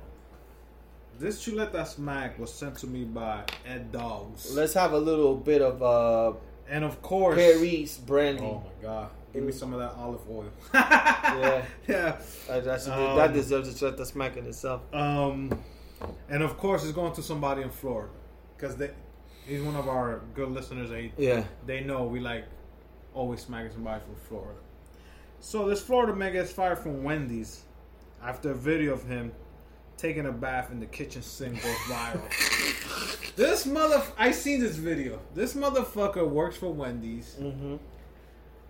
this chuleta smack was sent to me by Ed Dogs,
Let's have a little bit of uh,
and of course,
Paris brandy.
Oh my god! Give me some of that olive oil.
Yeah.
yeah.
That's a,
Um,
that deserves to let the smack in itself.
Um, and of course, it's going to somebody in Florida because they he's one of our good listeners. They
Yeah.
they know we like always smacking somebody from Florida. So this Florida man gets fired from Wendy's after a video of him taking a bath in the kitchen sink goes viral. this mother, I seen this video. This motherfucker works for Wendy's,
Mm-hmm.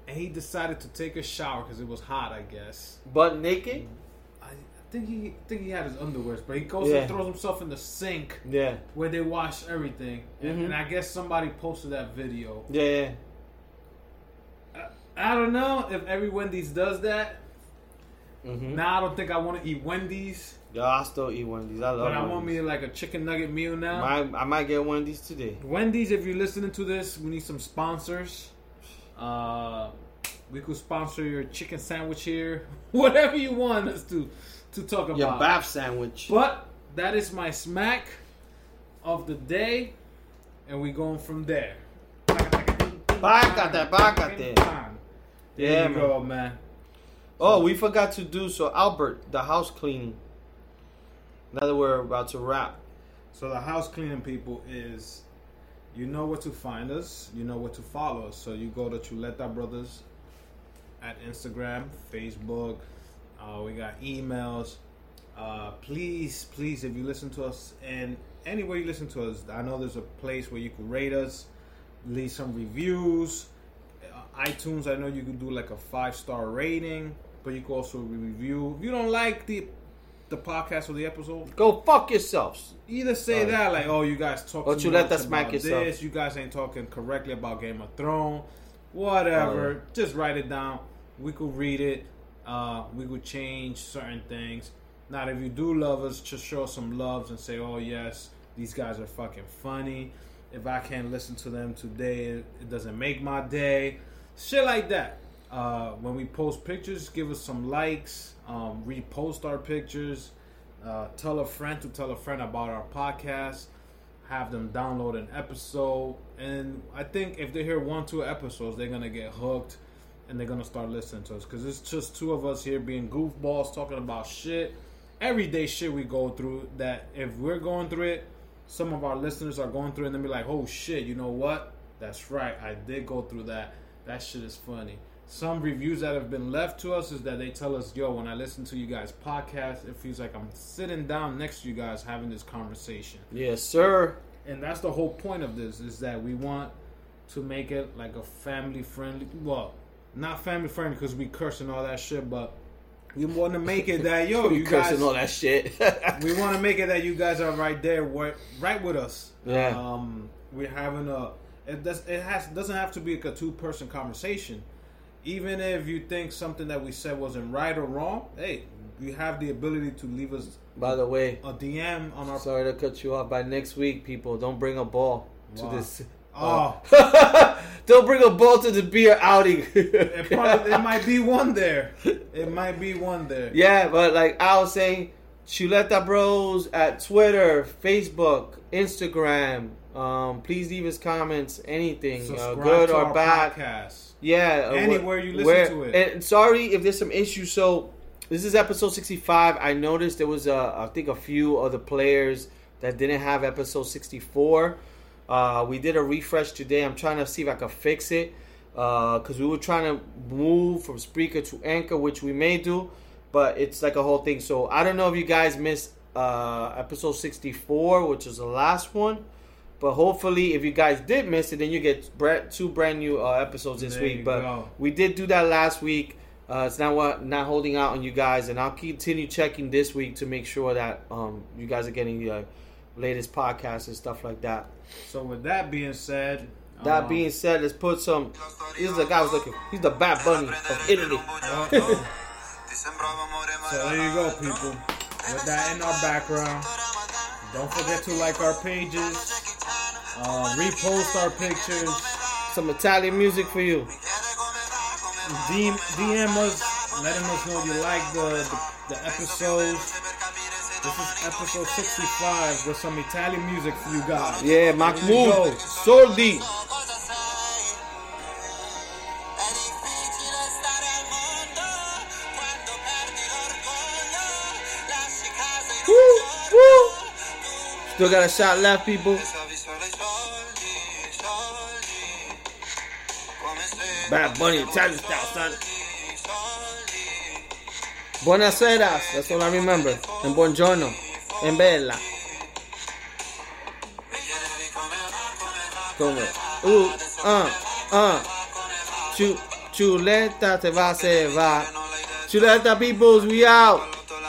And he decided to take a shower because it was hot. I guess.
But naked?
I I think he I think he had his underwears, but he goes
Yeah.
and throws himself in the sink
Yeah.
where they wash everything. And,
Mhm.
and I guess somebody posted that video.
Yeah, yeah.
I don't know if every Wendy's does that.
Mm-hmm.
Now I don't think I want to eat Wendy's,
Yo, I still eat Wendy's. I love
but I want me like a chicken nugget meal now.
I, I might get Wendy's today.
Wendy's, if you're listening to this, we need some sponsors. Uh, we could sponsor your chicken sandwich here, whatever you want us to to talk about.
Your bath sandwich.
But that is my smack of the day, and we going from there.
Bácate, bácate.
There
Yeah,
you go, man.
Oh, we forgot to do so. Albert, the house cleaning. Now that we're about to wrap.
So the house cleaning people is, you know where to find us, you know where to follow us. So you go to Chuleta Brothers at Instagram, Facebook. Uh, we got emails. Uh, please, please, if you listen to us and anywhere you listen to us, I know there's a place where you can rate us, leave some reviews. Uh, iTunes, I know you can do like a five star rating, but you can also review. If you don't like the the podcast or the episode,
Go fuck yourselves.
either say
Right.
that like, oh, you guys talk too
you let that smack
about
yourself.
this. You guys ain't talking correctly about Game of Thrones. Whatever.
Right.
Just write it down. We could read it. Uh, we could change certain things. Now, if you do love us, just show some loves and say, oh yes, these guys are fucking funny. If I can't listen to them today, it, it doesn't make my day. Shit like that. Uh, when we post pictures, give us some likes. Um, repost our pictures. Uh, tell a friend to tell a friend about our podcast. Have them download an episode. And I think if they hear one, two episodes, they're going to get hooked and they're going to start listening to us. Because it's just two of us here being goofballs talking about shit. Everyday shit we go through that if we're going through it, some of our listeners are going through it and they'll be like, oh shit, you know what? That's right. I did go through that. That shit is funny. Some reviews that have been left to us is that they tell us, yo, when I listen to you guys' podcast, it feels like I'm sitting down next to you guys having this conversation.
Yes, sir.
And that's the whole point of this is that we want to make it like a family friendly, well, not family friendly because we curse and all that shit, but we want to make it that, yo, you
cursing
guys,
all that shit.
we want to make it that you guys are right there, wi- right with us.
Yeah.
Um, we're having a. It does. It has doesn't have to be like a two person conversation. Even if you think something that we said wasn't right or wrong, hey, you have the ability to leave us
By the way,
a DM on our.
sorry to cut you off. By next week, people, don't bring a ball to
Wow.
this.
Oh, uh,
don't bring a ball to the beer outing.
it, probably, it might be one there. It might be one there.
Yeah, but like I was saying, Chuleta Bros at Twitter, Facebook, Instagram. Um, please leave us comments, anything, uh, good or bad.
podcast.
Yeah, uh,
Anywhere you listen to it.
And sorry if there's some issues. So this is episode 65. I noticed there was, a, I think, a few other players that didn't have episode 64. Uh, we did a refresh today. I'm trying to see if I can fix it because uh, we were trying to move from Spreaker to Anchor, which we may do, but it's like a whole thing. So I don't know if you guys missed uh, episode 64, which is the last one. But hopefully, if you guys did miss it, then you get two brand new uh, episodes this
There
week. But
go.
we did do that last week. Uh, it's not what not holding out on you guys, and I'll continue checking this week to make sure that um, you guys are getting the uh, latest podcasts and stuff like that.
So with that being said,
That
um,
being said, let's put some. This is the guy I was looking. He's the Bad Bunny of Italy.
So there you go, people. With that in our background, don't forget to like our pages, uh, repost our pictures,
Some Italian music for you.
DM, DM us, letting us know you like the, the, the episodes. This is episode 65 with some Italian music for you guys.
Yeah,
Mahmood.
Soldi. Still got a shot left, people. Bad Bunny, Italian style, son. Buenaseras, that's all I remember. And buongiorno. And bella. Como, uh, uh, uh. Chu, chuleta te va, se va. Chuleta peoples, we out.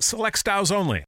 select styles only.